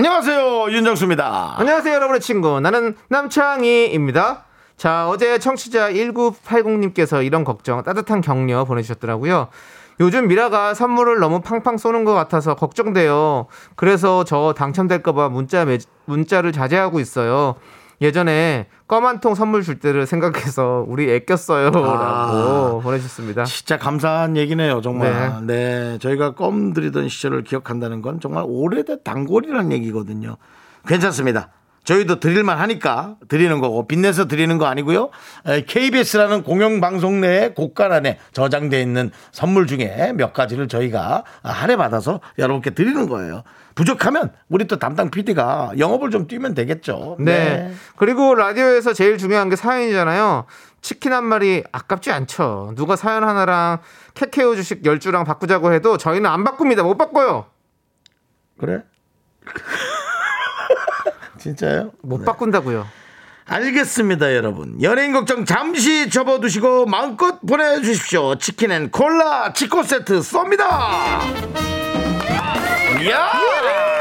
안녕하세요 윤정수입니다. 안녕하세요, 여러분의 친구. 나는 남창희입니다. 자, 어제 청취자 1980님께서 이런 걱정, 따뜻한 격려 보내주셨더라고요. 요즘 미라가 선물을 너무 팡팡 쏘는 것 같아서 걱정돼요. 그래서 저 당첨될까봐 문자, 매- 문자를 자제하고 있어요. 예전에 껌 한 통 선물 줄 때를 생각해서 우리 애꼈어요. 라고 보내주셨습니다. 진짜 감사한 얘기네요, 정말. 네. 저희가 껌 들이던 시절을 기억한다는 건 정말 오래된 단골이라는 얘기거든요. 괜찮습니다. 저희도 드릴만 하니까 드리는 거고 빚내서 드리는 거 아니고요. KBS라는 공영방송 내에 안에 저장돼 있는 선물 중에 몇 가지를 저희가 할애 받아서 여러분께 드리는 거예요. 부족하면 우리 또 담당 PD가 영업을 좀 뛰면 되겠죠. 네. 그리고 라디오에서 제일 중요한 게 사연이잖아요. 치킨 한 마리 아깝지 않죠. 누가 사연 하나랑 카카오 주식 10주랑 바꾸자고 해도 저희는 안 바꿉니다. 못 바꿔요. 그래? 진짜요? 못 바꾼다고요. 알겠습니다, 여러분. 연예인 걱정 잠시 접어두시고 마음껏 보내주십시오. 치킨 and 콜라 치콜 세트 쏩니다. 이야!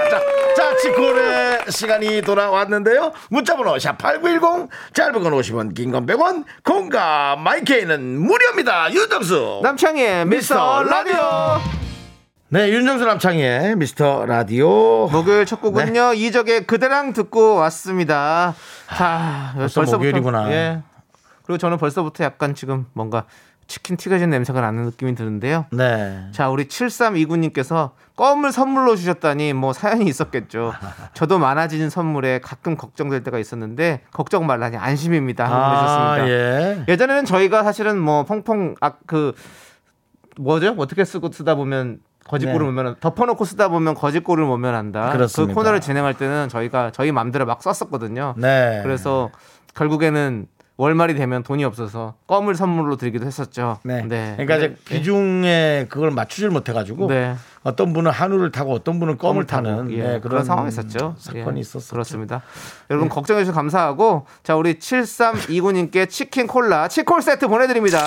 자, 자, 치콜의 시간이 돌아왔는데요. 문자번호 샵8910, 짧은 건 50원, 긴 건 100원, 콩과 마이케이는 무료입니다. 윤정수. 남창희의 미스터 라디오. 네, 윤정수 남창희의 미스터 라디오. 목요일 첫 곡은요. 이적의 그대랑 듣고 왔습니다. 자, 벌써 목요일이구나. 예. 그리고 저는 벌써부터 약간 지금 뭔가 치킨 튀겨진 냄새가 나는 느낌이 드는데요. 네. 자, 우리 7329님께서 껌을 선물로 주셨다니 뭐 사연이 있었겠죠. 저도 많아지는 선물에 가끔 걱정될 때가 있었는데 걱정 말라니 안심입니다. 하고 보내셨습니다. 예. 예전에는 저희가 사실은 뭐 펑펑 아그 뭐죠? 어떻게 쓰고 쓰다 보면 거짓골을 네. 모면 덮어놓고 쓰다 보면 거짓골을 모면한다. 그렇습니다. 그 코너를 진행할 때는 저희가 저희 맘대로 막 썼었거든요. 네. 그래서 결국에는 월말이 되면 돈이 없어서 껌을 선물로 드리기도 했었죠. 네. 그러니까 이제 네. 비중에 그걸 맞추질 못해가지고 네. 어떤 분은 한우를 타고 어떤 분은 껌을 껌을 타는 예, 네, 그런, 그런 상황이 있었죠. 사건이 예, 있었어요. 그렇습니다. 여러분 걱정해 주셔서 감사하고 자 우리 7329님께 치킨 콜라 치콜 세트 보내드립니다.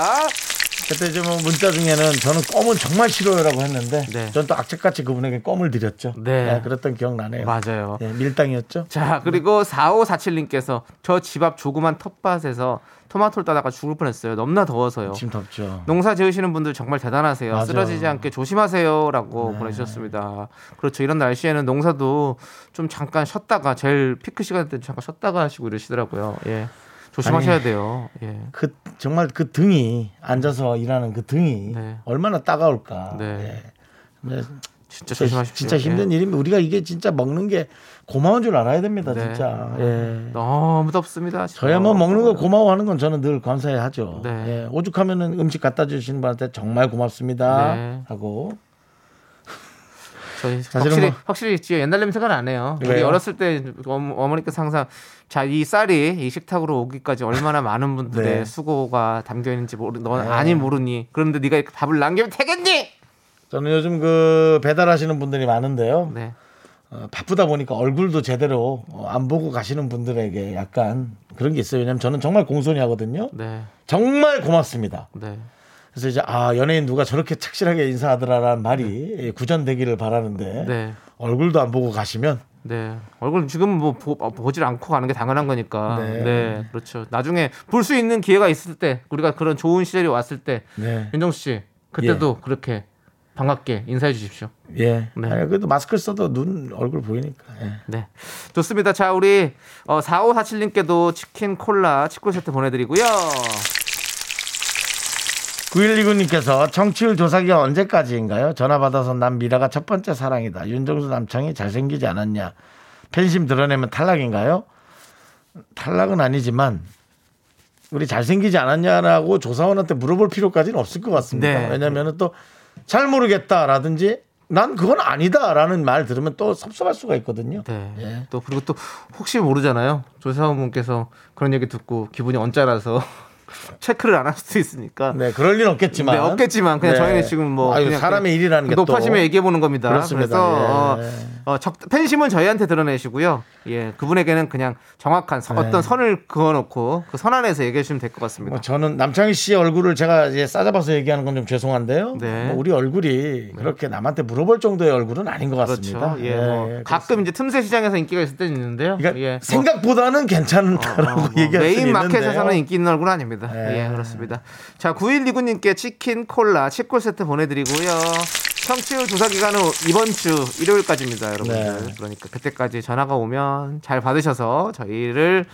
그때 이제 뭐 문자 중에는 저는 껌은 정말 싫어요라고 했는데 네. 전 또 악착같이 그분에게 껌을 드렸죠. 네. 그랬던 기억 나네요. 맞아요. 네, 밀당이었죠. 자 그리고 4547님께서 저 집 앞 조그만 텃밭에서 토마토를 따다가 죽을 뻔했어요. 너무나 더워서요. 지금 덥죠. 농사 지으시는 분들 정말 대단하세요. 맞아. 쓰러지지 않게 조심하세요라고 보내주셨습니다. 그렇죠. 이런 날씨에는 농사도 좀 잠깐 쉬었다가 제일 피크 시간 때 잠깐 쉬었다가 하시고 이러시더라고요. 예. 조심하셔야 아니, 돼요. 예. 그 정말 그 등이 앉아서 일하는 그 등이 네. 얼마나 따가울까. 네. 예. 네. 진짜 조심하십시오. 진짜 힘든 예. 일이면 우리가 이게 진짜 먹는 게 고마운 줄 알아야 됩니다. 네. 진짜. 예. 너무 덥습니다. 저야 뭐 먹는 거 고마워하는 건 저는 늘 감사해 하죠. 네. 예, 오죽하면은 음식 갖다 주시는 분한테 정말 고맙습니다 네. 하고 저희 확실히 뭐- 확실히 옛날 냄새가 나네요. 우리? 어렸을 때 어머- 어머니께서 항상 자 이 쌀이 이 식탁으로 오기까지 얼마나 많은 분들의 네. 수고가 담겨 있는지 모르 너 네. 아니 모르니 그런데 네가 이렇게 밥을 남기면 되겠니? 저는 요즘 그 배달하시는 분들이 많은데요. 네. 어, 바쁘다 보니까 얼굴도 제대로 어, 안 보고 가시는 분들에게 약간 그런 게 있어요. 왜냐면 저는 정말 공손히 하거든요. 네. 정말 고맙습니다. 네. 그래서 이제 아 연예인 누가 저렇게 착실하게 인사하더라라는 말이 구전되기를 바라는데 네. 얼굴도 안 보고 가시면 네. 얼굴 지금 뭐 보, 보질 않고 가는 게 당연한 거니까. 네. 네. 그렇죠. 나중에 볼 수 있는 기회가 있을 때 우리가 그런 좋은 시절이 왔을 때 네. 윤정수 씨 그때도 그렇게 반갑게 인사해 주십시오. 예. 네. 아니, 그래도 마스크를 써도 눈 얼굴 보이니까. 예. 네. 좋습니다. 자, 우리 어, 4547님께도 치킨 콜라 치콜 세트 보내드리고요. 9129님께서 청취율 조사기가 언제까지인가요? 전화 받아서 난 미라가 첫 번째 사랑이다. 윤정수 남창이 잘생기지 않았냐? 팬심 드러내면 탈락인가요? 탈락은 아니지만 우리 잘생기지 않았냐라고 조사원한테 물어볼 필요까지는 없을 것 같습니다. 네. 왜냐하면 또 잘 모르겠다라든지 난 그건 아니다라는 말 들으면 또 섭섭할 수가 있거든요. 네. 예. 또 그리고 또 혹시 모르잖아요. 조사원분께서 그런 얘기 듣고 기분이 언짢아서 체크를 안 할 수도 있으니까. 네, 그럴 리는 없겠지만. 네, 없겠지만 그냥 네. 저희는 지금 뭐 아유, 그냥 사람의 일이라는 게 또. 높아심에 얘기해 보는 겁니다. 그렇습니다. 그래서 예. 어, 어, 적, 팬심은 저희한테 드러내시고요. 예, 그분에게는 그냥 정확한 서- 네. 어떤 선을 그어놓고 그 선 안에서 얘기해 주시면 될 것 같습니다. 뭐 저는 남창희 씨 얼굴을 제가 이제 싸잡아서 얘기하는 건 좀 죄송한데요. 네. 뭐 우리 얼굴이 그렇게 남한테 물어볼 정도의 얼굴은 아닌 것 같습니다. 그렇죠. 예, 뭐 예, 가끔 이제 틈새 시장에서 인기가 있을 때는 있는데요. 그러니까 예, 뭐 생각보다는 괜찮다라고 어, 뭐 얘기할 수 메인 있는데요. 마켓에서는 인기 있는 얼굴은 아닙니다. 네. 예, 그렇습니다. 자, 9129님께 치킨, 콜라, 치콜 세트 보내드리고요. 청취율 조사 기간은 이번 주 일요일까지입니다, 여러분들. 네. 그러니까 그때까지 전화가 오면 잘 받으셔서 저희를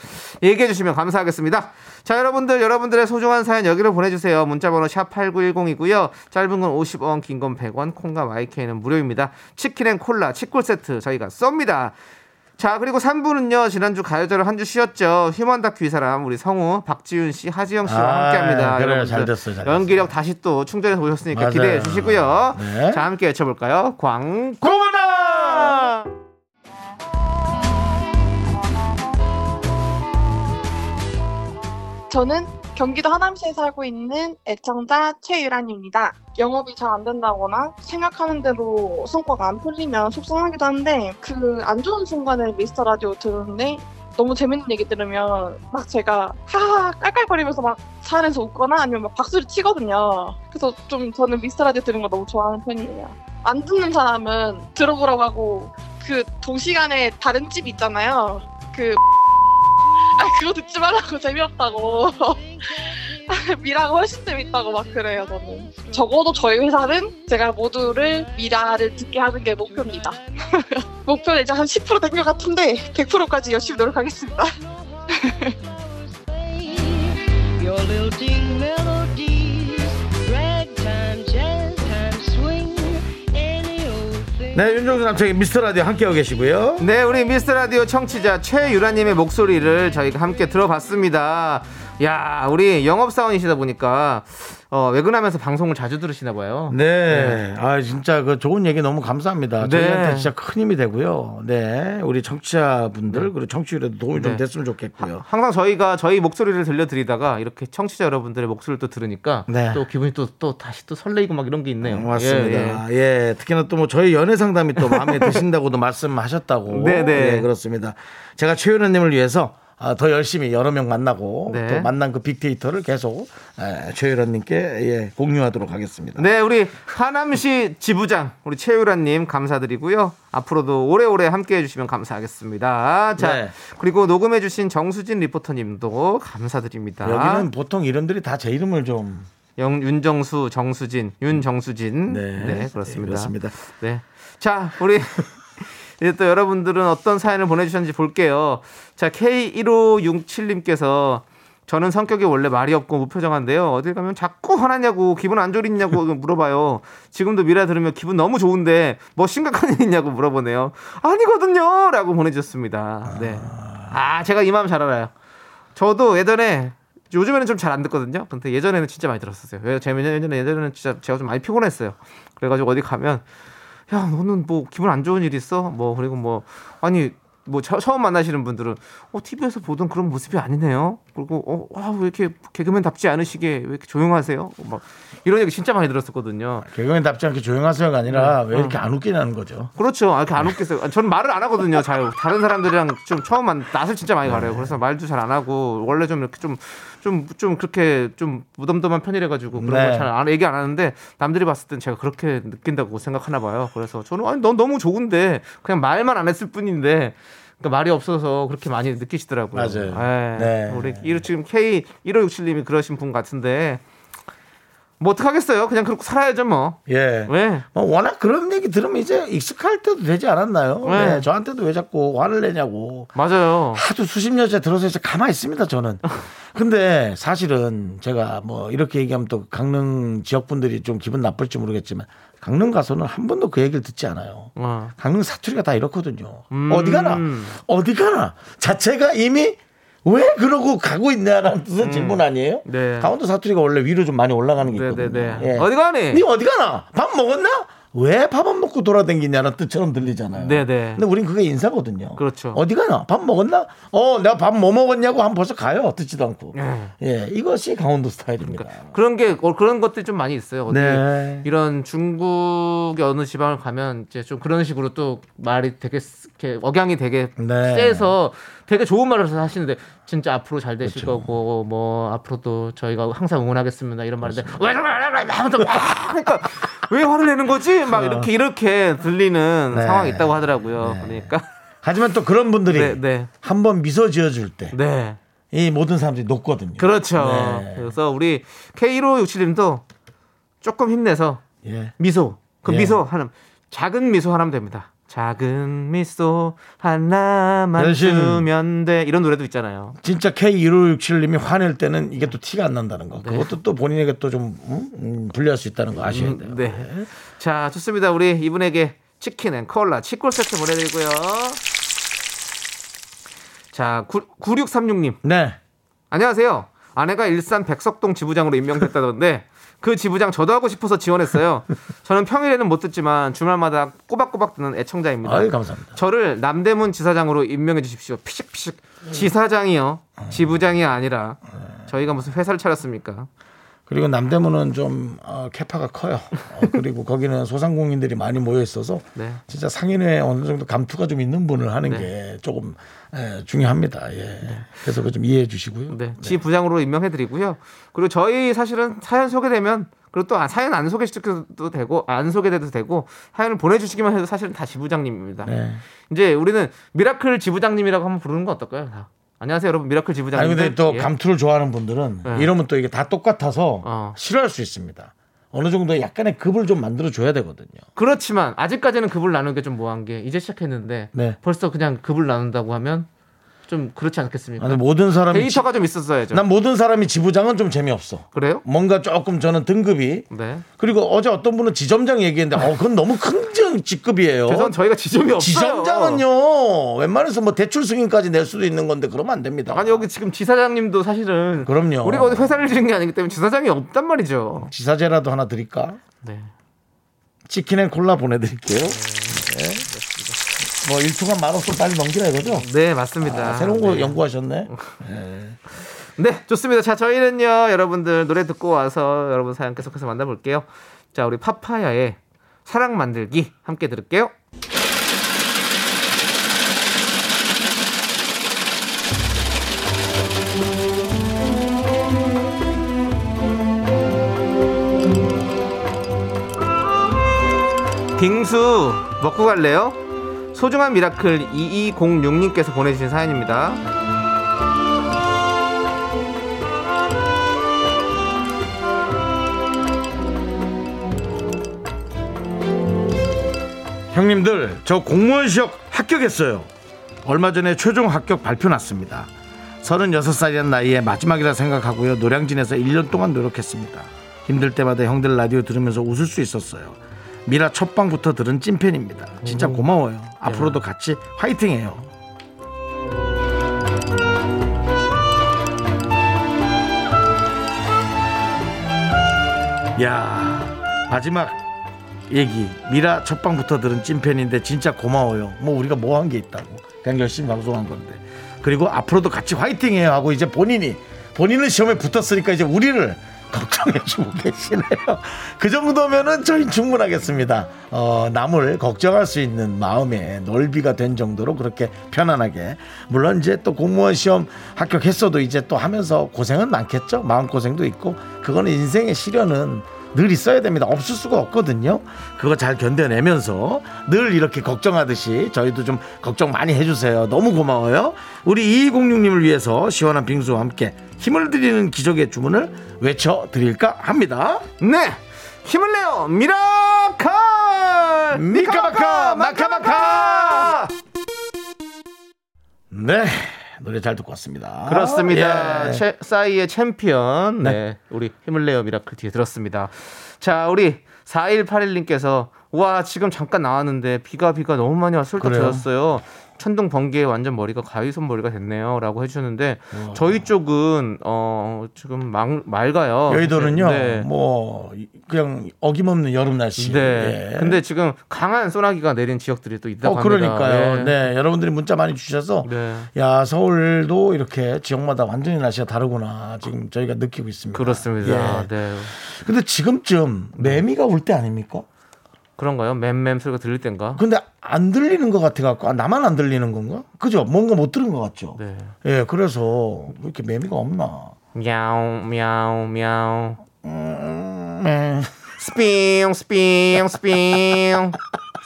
얘기해 주시면 감사하겠습니다. 자, 여러분들, 여러분들의 소중한 사연 여기로 보내주세요. 문자번호 샵 8910이고요. 짧은 건 50원, 긴 건 100원, 콩과 my K는 무료입니다. 치킨 and 콜라, 치콜 세트 저희가 쏩니다. 자 그리고 3부는요 지난주 가요제를 한 주 쉬었죠 휴먼 다큐 이 사람 우리 성우 박지윤 씨 하지영 씨와 아, 함께 합니다 그래요. 여러분들 잘 됐어요, 잘 됐어요. 연기력 다시 또 충전해서 오셨으니까 맞아요. 기대해 주시고요 네. 자 함께 외쳐볼까요 광고나 저는 경기도 하남시에 살고 있는 애청자 최유란입니다. 영업이 잘 안 된다거나 생각하는 대로 성과가 안 풀리면 속상하기도 한데 그 안 좋은 순간에 미스터 라디오 들었는데 너무 재밌는 얘기 들으면 막 제가 하하 깔깔거리면서 막 차 안에서 웃거나 아니면 막 박수를 치거든요. 그래서 좀 저는 미스터 라디오 들은 거 너무 좋아하는 편이에요. 안 듣는 사람은 들어보라고 하고 그 동시간에 다른 집 있잖아요. 그 아 그거 듣지 말라고 재미없다고. 미라가 훨씬 재밌다고 막 그래요 저는. 적어도 저희 회사는 제가 모두를 미라를 듣게 하는 게 목표입니다. 목표는 이제 한 10%된 것 같은데 100%까지 열심히 노력하겠습니다 네, 윤정수 남창희 미스터 라디오 함께하고 계시고요. 네 우리 미스터 라디오 청취자 최유라님의 목소리를 저희가 함께 들어봤습니다 야 우리 영업사원이시다 보니까 어, 외근하면서 방송을 자주 들으시나 봐요 네. 아, 진짜 그 좋은 얘기 너무 감사합니다. 네. 저희한테 진짜 큰 힘이 되고요. 네. 우리 청취자분들, 그리고 청취율에도 도움이 좀 네. 됐으면 좋겠고요. 항상 저희가 저희 목소리를 들려드리다가 이렇게 청취자 여러분들의 목소리를 또 들으니까 네. 또 기분이 또, 또 다시 또 설레이고 막 이런 게 있네요. 맞습니다. 예, 예, 예. 특히나 또 뭐 저희 연애 상담이 또 마음에 드신다고도 말씀하셨다고. 네, 네. 예, 그렇습니다. 제가 최윤아님을 위해서 아, 더 열심히 여러 명 만나고 네. 또 만난 그 빅데이터를 계속 에, 최윤아님께 예, 공유하도록 하겠습니다. 네, 우리 하남시 지부장 우리 최유라님 감사드리고요. 앞으로도 오래오래 함께 해 주시면 감사하겠습니다. 자, 네. 그리고 녹음해주신 정수진 리포터님도 감사드립니다. 여기는 보통 이름들이 다 제 이름을 좀 영, 윤정수, 정수진, 윤정수진. 네, 네, 그렇습니다. 그렇습니다. 네. 자, 우리 이제 또 여러분들은 어떤 사연을 보내주셨는지 볼게요. 자, K1567님께서 저는 성격이 원래 말이 없고 무표정한데요. 어딜 가면 자꾸 화나냐고 기분 안 좋으냐고 물어봐요. 지금도 미라 들으면 기분 너무 좋은데 뭐 심각한 일 있냐고 물어보네요. 아니거든요. 라고 보내주셨습니다. 네. 아, 제가 이 마음 잘 알아요. 저도 예전에 요즘에는 좀 잘 안 듣거든요. 근데 예전에는 진짜 많이 들었었어요. 왜 제가 예전에 예전에는 진짜 제가 좀 많이 피곤했어요. 그래가지고 어디 가면 야 너는 뭐 기분 안 좋은 일 있어? 뭐 그리고 뭐 아니 뭐 처, 음 만나시는 분들은 어 TV에서 보던 그런 모습이 아니네요. 그리고 어왜 이렇게 개그맨답지 않으시게 왜 이렇게 조용하세요? 막 이런 얘기 진짜 많이 들었었거든요. 개그맨답지 않게 조용하세요가 아니라 네. 왜 이렇게 안 웃기냐는 거죠. 그렇죠. 아, 이렇게 안 웃겠어요. 아, 저는 말을 안 하거든요. 잘 다른 사람들이랑 좀 처음 만 낯을 진짜 많이 가려요. 그래서 말도 잘 안 하고 원래 좀 이렇게 좀 좀 좀 그렇게 좀 무덤덤한 편이라 가지고 그런 네. 걸잘 얘기 안 하는데 남들이 봤을 땐 제가 그렇게 느낀다고 생각하나 봐요. 그래서 저는 아니 넌 너무 좋은데 그냥 말만 안 했을 뿐인데 그러니까 말이 없어서 그렇게 많이 느끼시더라고요. 맞아요. 예. 네. 우리 이- 지금 K 1567님이 그러신 분 같은데 뭐 어떡하겠어요. 그냥 그렇게 살아야죠 뭐. 예. 왜? 뭐 워낙 그런 얘기 들으면 이제 익숙할 때도 되지 않았나요? 네. 네. 저한테도 왜 자꾸 화를 내냐고. 맞아요. 하도 수십 년째 들어서 이제 가만히 있습니다, 저는. 근데 사실은 제가 뭐 이렇게 얘기하면 또 강릉 지역 분들이 좀 기분 나쁠지 모르겠지만 강릉 가서는 한 번도 그 얘기를 듣지 않아요. 어. 강릉 사투리가 다 이렇거든요. 음. 어디 가나? 어디 가나? 자체가 이미 왜 그러고 가고 있냐라는 뜻의 질문 아니에요? 네. 강원도 사투리가 원래 위로 좀 많이 올라가는 게 있거든요. 네네네. 예. 어디 가니? 니 어디 가나? 밥 먹었나? 왜 밥 안 먹고 돌아다니냐는 뜻처럼 들리잖아요. 네네. 근데 우린 그게 인사거든요. 그렇죠. 어디 가나? 밥 먹었나? 어, 내가 밥 뭐 먹었냐고 하면 벌써 가요. 듣지도 않고. 네. 예, 이것이 강원도 스타일입니다. 그런 게 어, 그런 것들이 좀 많이 있어요. 네. 이런 중국의 어느 지방을 가면 이제 좀 그런 식으로 또 말이 되게 쓰- 이렇게 억양이 되게 네. 세서 되게 좋은 말을 하시는데 진짜 앞으로 잘 되실 그렇죠. 거고 뭐 앞으로도 저희가 항상 응원하겠습니다 이런 말인데 왜 저래 하면서 막 그러니까 왜 화를 내는 거지 막 이렇게 이렇게 들리는 네. 상황이 있다고 하더라고요. 네. 그러니까 하지만 또 그런 분들이 네, 네. 한번 미소 지어줄 때이네 모든 사람들이 높거든요. 그렇죠. 네. 그래서 우리 K1567님도 조금 힘내서 예. 미소. 그 예. 미소 하나 작은 미소 하나면 됩니다. 작은 미소 하나만 주면 돼 이런 노래도 있잖아요. 진짜 K1567님이 화낼 때는 이게 또 티가 안 난다는 거. 그것도 또 본인에게 또좀 음? 음, 불리할 수 있다는 거 아셔야 돼요. 네. 자 좋습니다. 우리 이분에게 치킨 and 콜라 치콜 세트 보내드리고요. 자 9636님 네. 안녕하세요. 아내가 일산 백석동 지부장으로 임명됐다던데 그 지부장 저도 하고 싶어서 지원했어요. 저는 평일에는 못 듣지만 주말마다 꼬박꼬박 듣는 애청자입니다. 아유, 감사합니다. 저를 남대문 지사장으로 임명해 주십시오. 피식피식. 지사장이요. 지부장이 아니라 저희가 무슨 회사를 차렸습니까? 그리고 남대문은 좀 어, capa가 커요. 어, 그리고 거기는 소상공인들이 많이 모여 있어서 네. 진짜 상인회 어느 정도 감투가 좀 있는 분을 하는 네. 게 조금 에, 중요합니다. 예. 그래서 그 좀 이해해 주시고요. 네. 지 부장으로 임명해 드리고요. 그리고 저희 사실은 사연 소개되면 그리고 또 아, 사연 안 소개시켜도 되고 안 소개돼도 되고 사연을 보내주시기만 해도 사실은 다 지부장님입니다. 네. 이제 우리는 miracle 지부장님이라고 한번 부르는 건 어떨까요? 다. 안녕하세요, 여러분. miracle 지부장님. 아니 근데 또 감투를 좋아하는 분들은 네. 이러면 또 이게 다 똑같아서 어. 싫어할 수 있습니다. 어느 정도 약간의 급을 좀 만들어 줘야 되거든요. 그렇지만 아직까지는 급을 나누는 게 좀 뭐한 게 이제 시작했는데 네. 벌써 그냥 급을 나눈다고 하면 좀 그렇지 않겠습니까? 아니 모든 사람이 데이터가 좀 있었어야죠. 지, 난 모든 사람이 지부장은 좀 재미없어. 그래요? 뭔가 조금 저는 등급이 네. 그리고 어제 어떤 분은 지점장 얘기했는데 어 그건 너무 큰 직급이에요. 죄송 저희가 지점이 없어요. 지점장은요 웬만해서 뭐 대출 승인까지 낼 수도 있는 건데 그러면 안 됩니다. 아니 여기 지금 지사장님도 사실은 그럼요. 우리가 어디 회사를 지은 게 아니기 때문에 지사장이 없단 말이죠. 지사제라도 하나 드릴까? 네. 치킨 and 콜라 보내드릴게요. 네. 뭐 일초간 말없어 빨리 넘기라 이거죠? 네, 맞습니다. 아, 새로운 거 네. 연구하셨네. 네, 좋습니다. 자, 저희는요, 여러분들 노래 듣고 와서 여러분 사연 계속해서 만나볼게요. 자, 우리 파파야의 사랑 만들기 함께 들을게요. 빙수 먹고 갈래요? 소중한 miracle 2206님께서 보내주신 사연입니다. 형님들 저 공무원 시험 합격했어요. 얼마 전에 최종 합격 발표 났습니다. 36살이란 나이에 마지막이라 생각하고요. 노량진에서 1년 동안 노력했습니다. 힘들 때마다 형들 라디오 들으면서 웃을 수 있었어요. 미라 첫 방부터 들은 찐팬입니다. 진짜 고마워요. 앞으로도 같이 화이팅해요. 야 마지막 얘기 미라 첫 방부터 들은 찐팬인데 진짜 고마워요. 뭐 우리가 뭐 한 게 있다고 그냥 열심히 방송한 건데 그리고 앞으로도 같이 화이팅해요 하고 이제 본인이 본인은 시험에 붙었으니까 이제 우리를 걱정해주고 계시네요. 그 정도면은 저희 충분하겠습니다. 어, 남을 걱정할 수 있는 마음의 넓이가 된 정도로 그렇게 편안하게. 물론 이제 또 공무원 시험 합격했어도 이제 또 하면서 고생은 많겠죠. 마음 고생도 있고 그거는 인생의 시련은 늘 있어야 됩니다. 없을 수가 없거든요. 그거 잘 견뎌내면서 늘 이렇게 걱정하듯이 저희도 좀 걱정 많이 해주세요. 너무 고마워요. 우리 2206님을 위해서 시원한 빙수와 함께 힘을 드리는 기적의 주문을 외쳐드릴까 합니다. 네, 힘을 내요, miracle, 미카마카 마카마카 네 노래 잘 듣고 왔습니다. 그렇습니다. 예. 최, 싸이의 챔피언. 네. 네. 우리 힘을 내요 miracle 뒤에 들었습니다. 자, 우리 4181님께서 와, 지금 잠깐 나왔는데 비가 비가 너무 많이 와서 술 그래요? 터졌어요. 천둥 번개에 완전 머리가 가위손 머리가 됐네요라고 해주셨는데 저희 쪽은 어 지금 막, 맑아요. 여의도는요, 네. 뭐 그냥 어김없는 여름 날씨. 네. 예. 근데 지금 강한 소나기가 내린 지역들이 또 있다고 어, 합니다. 그러니까요. 예. 네, 여러분들이 문자 많이 주셔서 네. 야 서울도 이렇게 지역마다 완전히 날씨가 다르구나 지금 저희가 느끼고 있습니다. 그렇습니다. 예. 네. 근데 지금쯤 매미가 올 때 아닙니까? 그런가요? 맴맴 소리가 들릴 땐가? 근데 안 들리는 것 같아 갖고 아, 나만 안 들리는 건가? 그죠? 뭔가 못 들은 것 같죠. 네. 예, 그래서 왜 이렇게 매미가 없나? 미야오 미야오 미야오 네. 스핑 스핑 스핑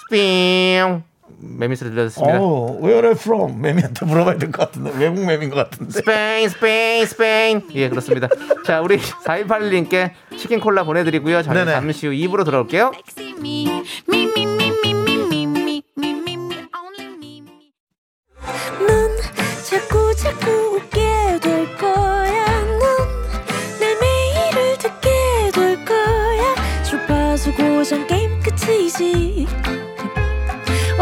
스핑 매미 소리 들렸습니다. 어, where are you from? 매미한테 물어봐야 될 것 같은데 외국 매미인 것 같은데. 스페인 스페인 스페인 예 그렇습니다. 자 우리 4181님께 치킨 콜라 보내드리고요. 저희 네네. 잠시 후 2부로 돌아올게요.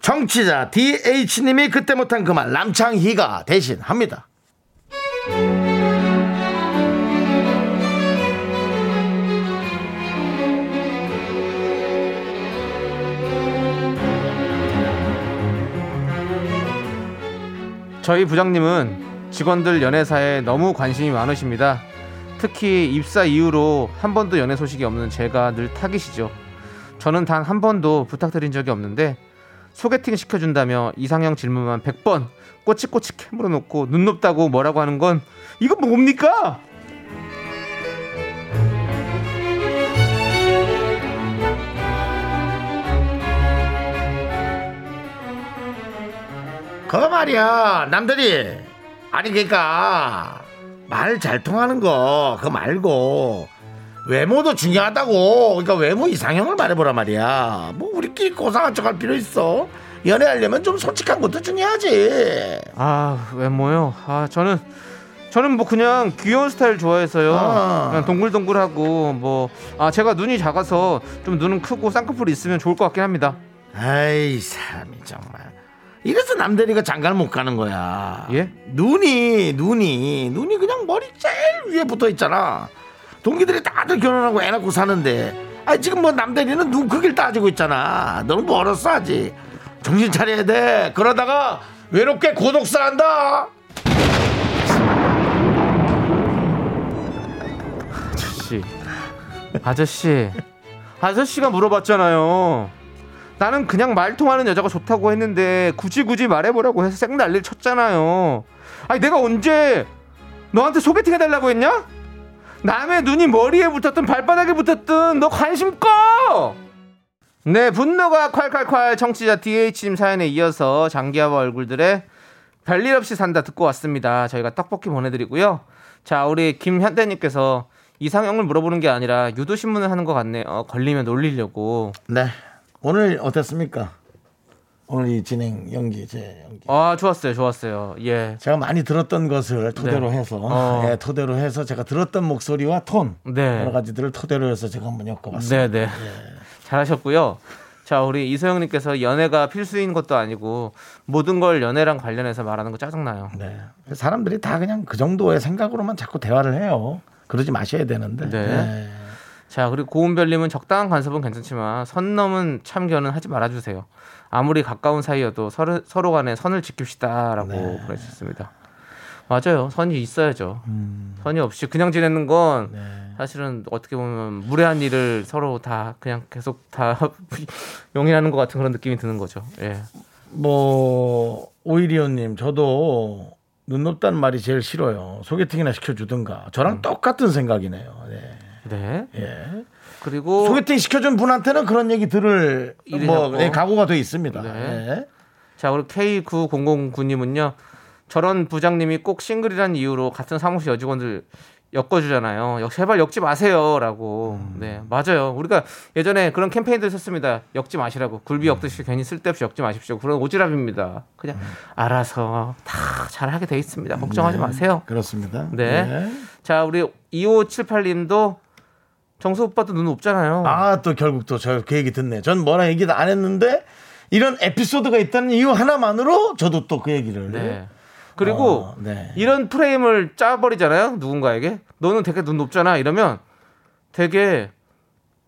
정치자 DH님이 그때 못한 그 말 남창희가 대신 합니다. 저희 부장님은 직원들 연애사에 너무 관심이 많으십니다. 특히 입사 이후로 한 번도 연애 소식이 없는 제가 늘 타깃이죠. 저는 단 한 번도 부탁드린 적이 없는데 소개팅 시켜준다며 이상형 질문만 100번 꼬치꼬치 캐물어 놓고 눈 높다고 뭐라고 하는 건 이건 뭡니까? 그 말이야 남들이 아니 그러니까 말 잘 통하는 거 그거 말고 외모도 중요하다고 그러니까 외모 이상형을 말해보라 말이야 뭐 우리끼리 고상한 척할 필요 있어 연애하려면 좀 솔직한 것도 중요하지 아 외모요? 아 저는 저는 뭐 그냥 귀여운 스타일 좋아해서요. 아. 그냥 동글동글하고 뭐 아 제가 눈이 작아서 좀 눈은 크고 쌍꺼풀이 있으면 좋을 것 같긴 합니다. 아이 사람이 정말 이래서 남들이가 장가를 못 가는 거야 예? 눈이 눈이 눈이 그냥 머리 제일 위에 붙어 있잖아 동기들이 다들 결혼하고 애 낳고 사는데. 아 지금 뭐 남들이는 눈 크기를 따지고 있잖아. 너는 멀었어 아직? 정신 차려야 돼. 그러다가 외롭게 고독사 한다. 아저씨. 아저씨. 아저씨가 물어봤잖아요. 나는 그냥 말 통하는 여자가 좋다고 했는데 굳이 굳이 말해보라고 해서 생 난리를 쳤잖아요. 아니 내가 언제 너한테 소개팅 해달라고 했냐? 남의 눈이 머리에 붙었든 발바닥에 붙었든 너 관심 꺼! 네 분노가 콸콸콸 청취자 DH님 사연에 이어서 장기하와 얼굴들의 별일 없이 산다 듣고 왔습니다. 저희가 떡볶이 보내드리고요. 자 우리 김현대님께서 이상형을 물어보는 게 아니라 유도 신문을 하는 것 같네요. 어, 걸리면 놀리려고. 네 오늘 어땠습니까 오늘 이 진행 연기 제 연기 아 좋았어요, 좋았어요. 예, 제가 많이 들었던 것을 토대로 네. 해서 어. 예, 토대로 해서 제가 들었던 목소리와 톤 네. 여러 가지들을 토대로 해서 제가 한번 엮어봤습니다 네, 네. 잘하셨고요. 자 우리 이소영님께서 연애가 필수인 것도 아니고 모든 걸 연애랑 관련해서 말하는 거 짜증나요. 네. 사람들이 다 그냥 그 정도의 생각으로만 자꾸 대화를 해요. 그러지 마셔야 되는데. 네. 네. 자 그리고 고은별님은 적당한 간섭은 괜찮지만 선 넘은 참견은 하지 말아주세요. 아무리 가까운 사이여도 서로, 서로 간에 선을 지킵시다라고 네. 보내주셨습니다. 맞아요. 선이 있어야죠. 음. 선이 없이 그냥 지내는 건 네. 사실은 어떻게 보면 무례한 일을 서로 다 그냥 계속 다 용인하는 것 같은 그런 느낌이 드는 거죠. 예. 뭐 오이리오님 저도 눈 높다는 말이 제일 싫어요. 소개팅이나 시켜주든가. 저랑 음. 똑같은 생각이네요. 네. 네. 예. 그리고 소개팅 시켜준 분한테는 그런 얘기 들을 뭐. 네, 각오가 돼 있습니다. 네. 네. 자, 우리 K9009님은요. 저런 부장님이 꼭 싱글이라는 이유로 같은 사무실 여직원들 엮어주잖아요. 역- 제발 엮지 마세요라고. 음. 네, 맞아요. 우리가 예전에 그런 캠페인도 했었습니다. 엮지 마시라고. 굴비 음. 엮듯이 괜히 쓸데없이 엮지 마십시오. 그런 오지랖입니다. 그냥 음. 알아서 다 잘하게 돼 있습니다. 걱정하지 마세요. 그렇습니다. 네. 자, 우리 2578님도 정수 오빠도 눈 높잖아요. 아, 또 결국 또 저 그 얘기 듣네. 전 뭐라 얘기도 안 했는데 이런 에피소드가 있다는 이유 하나만으로 저도 또 그 얘기를. 네. 그리고 어, 네. 이런 프레임을 짜버리잖아요. 누군가에게. 너는 되게 눈 높잖아. 이러면 되게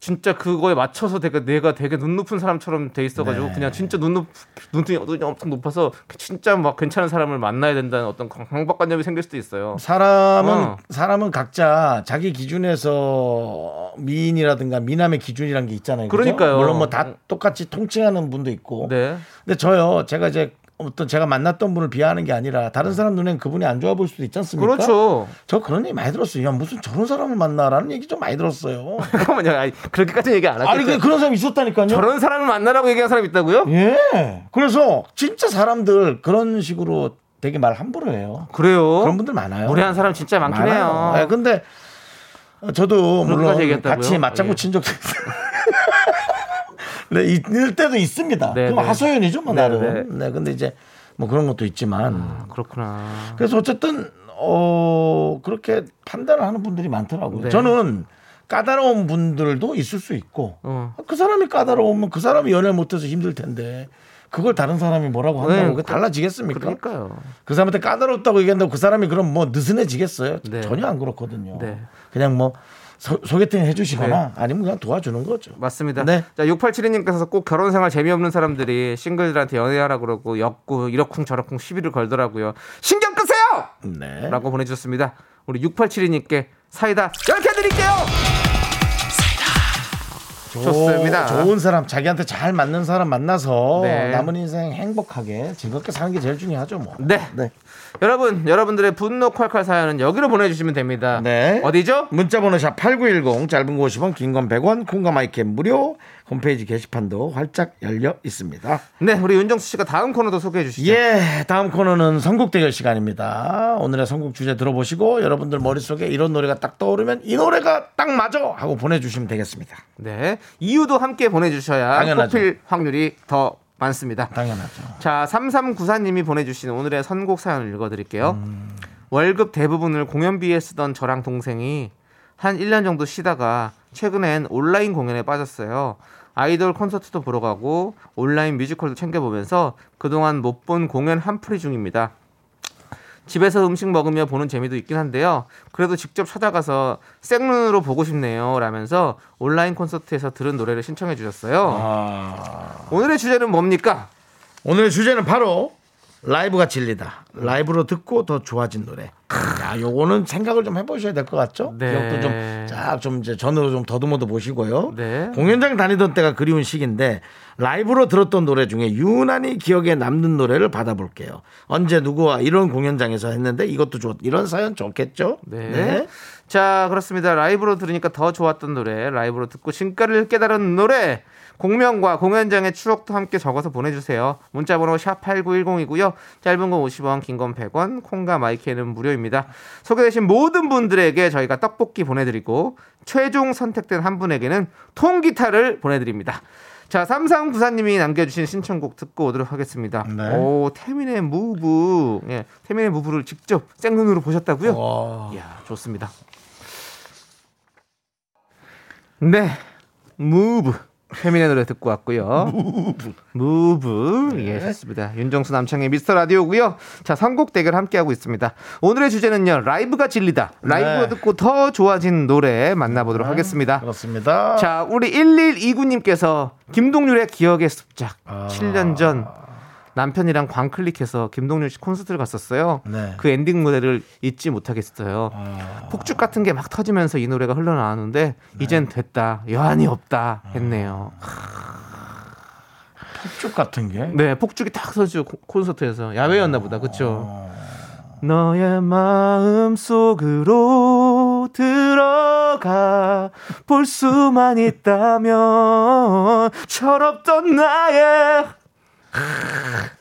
진짜 그거에 맞춰서 되게 내가 되게 눈 높은 사람처럼 돼 있어가지고 네. 그냥 진짜 눈 높, 눈이 엄청 높아서 진짜 막 괜찮은 사람을 만나야 된다는 어떤 강박관념이 생길 수도 있어요. 사람은 어. 사람은 각자 자기 기준에서 미인이라든가 미남의 기준이란 게 있잖아요. 그죠? 그러니까요. 물론 뭐 다 똑같이 통칭하는 분도 있고. 네. 근데 저요, 제가 이제 어떤 제가 만났던 분을 비하하는 게 아니라 다른 사람 눈엔 그분이 안 좋아 보일 수도 있지 않습니까? 그렇죠. 저 그런 얘기 많이 들었어요. 야, 무슨 저런 사람을 만나라는 얘기 좀 많이 들었어요. 잠깐만요. 아니, 그렇게까지 얘기 안 아니, 하겠죠. 그 그런 사람 있었다니까요. 저런 사람을 만나라고 얘기한 사람 있다고요? 예. 그래서 진짜 사람들 그런 식으로 되게 말 함부로 해요. 그래요. 그런 분들 많아요. 무례한 사람 진짜 많긴 많아요. 해요. 예, 근데 저도 물론? 같이 맞장구 예. 친 적도 있어요. 네, 있을 때도 있습니다. 네, 그럼 네. 하소연이죠, 뭐 네, 나름. 네. 근데 이제 뭐 그런 것도 있지만 아, 그렇구나. 그래서 어쨌든 어 그렇게 판단을 하는 분들이 많더라고요. 네. 저는 까다로운 분들도 있을 수 있고 어. 그 사람이 까다로우면 그 사람이 연애 못해서 힘들 텐데 그걸 다른 사람이 뭐라고 한다고 네, 그게 달라지겠습니까? 그러니까요. 그 사람한테 까다롭다고 얘기한다고 그 사람이 그럼 뭐 느슨해지겠어요? 네. 전혀 안 그렇거든요. 네. 그냥 뭐 소, 소개팅 해주시거나 아니면 그냥 도와주는 거죠. 맞습니다. 네. 자, 6872님께서 꼭 결혼 생활 재미없는 사람들이 싱글들한테 연애하라 그러고 엮고 이러쿵 저러쿵 시비를 걸더라고요. 신경 끄세요! 네. 라고 보내주셨습니다. 우리 6872님께 사이다 10개 드릴게요! 좋습니다. 좋은 사람, 자기한테 잘 맞는 사람 만나서 네. 남은 인생 행복하게 즐겁게 사는 게 제일 중요하죠, 뭐. 네. 네. 여러분, 여러분들의 분노 콸콸 사연은 여기로 보내주시면 됩니다. 네. 어디죠? 문자번호 샵 8910 짧은 거 50원 긴 건 100원 콩과 마이크 무료 홈페이지 게시판도 활짝 열려 있습니다. 네, 우리 윤정수 씨가 다음 코너도 소개해 주시죠. 예, 다음 코너는 선곡 대결 시간입니다. 오늘의 선곡 주제 들어보시고 여러분들 머릿속에 이런 노래가 딱 떠오르면 이 노래가 딱 맞아 하고 보내주시면 되겠습니다. 네. 이유도 함께 보내주셔야 당연하죠. 뽑힐 확률이 더 많습니다. 당연하죠. 자, 3394님이 보내주신 오늘의 선곡 사연을 읽어드릴게요. 음. 월급 대부분을 공연비에 쓰던 저랑 동생이 한 1년 정도 쉬다가 최근엔 온라인 공연에 빠졌어요. 아이돌 콘서트도 보러 가고 온라인 뮤지컬도 챙겨보면서 그동안 못 본 공연 한풀이 중입니다. 집에서 음식 먹으며 보는 재미도 있긴 한데요. 그래도 직접 찾아가서 생눈으로 보고 싶네요. 라면서 온라인 콘서트에서 들은 노래를 신청해 주셨어요. 아. 오늘의 주제는 뭡니까? 오늘의 주제는 바로 라이브가 진리다. 라이브로 듣고 더 좋아진 노래. 야, 요거는 생각을 좀 해보셔야 될 것 같죠? 네. 기억도 좀, 쫙 좀 이제 전으로 좀 더듬어도 보시고요. 네. 공연장 다니던 때가 그리운 시기인데 라이브로 들었던 노래 중에 유난히 기억에 남는 노래를 받아볼게요. 언제 누구와 이런 공연장에서 했는데 이것도 좋, 이런 사연 좋겠죠? 네. 자, 그렇습니다. 라이브로 들으니까 더 좋았던 노래, 라이브로 듣고 진가를 깨달은 노래, 공명과 공연장의 추억도 함께 적어서 보내주세요. 문자번호 샵 8910이고요. 짧은 건 50원, 긴 건 100원, 콩과 마이크는 무료입니다. 소개되신 모든 분들에게 저희가 떡볶이 보내드리고, 최종 선택된 한 분에게는 통기타를 보내드립니다. 자, 3394님이 남겨주신 신청곡 듣고 오도록 하겠습니다. 네. 오, 태민의 무브. 예, 태민의 무브를 직접 생눈으로 보셨다고요? 와. 이야, 좋습니다. 네. Move. 태민의 노래 듣고 왔고요. Move. Move. 예, 좋습니다. 윤정수 남창희의 미스터 라디오고요. 자, 선곡 대결 함께하고 있습니다. 오늘의 주제는요. 라이브가 진리다. 라이브로 네. 듣고 더 좋아진 노래 만나보도록 하겠습니다. 그렇습니다. 자, 우리 1129님께서 김동률의 기억의 습작. 아. 7년 전 남편이랑 광클릭해서 김동률 씨 콘서트를 갔었어요. 네. 그 엔딩 무대를 잊지 못하겠어요. 아. 폭죽 같은 게 막 터지면서 이 노래가 흘러나오는데 네. 이젠 됐다. 여한이 없다. 아. 했네요. 쭉 같은 게. 네, 폭죽이 딱 터지고 콘- 콘서트에서 야외였나 보다. 그쵸 아. 너의 마음 속으로 들어가 볼 수만 있다면 철없던 나의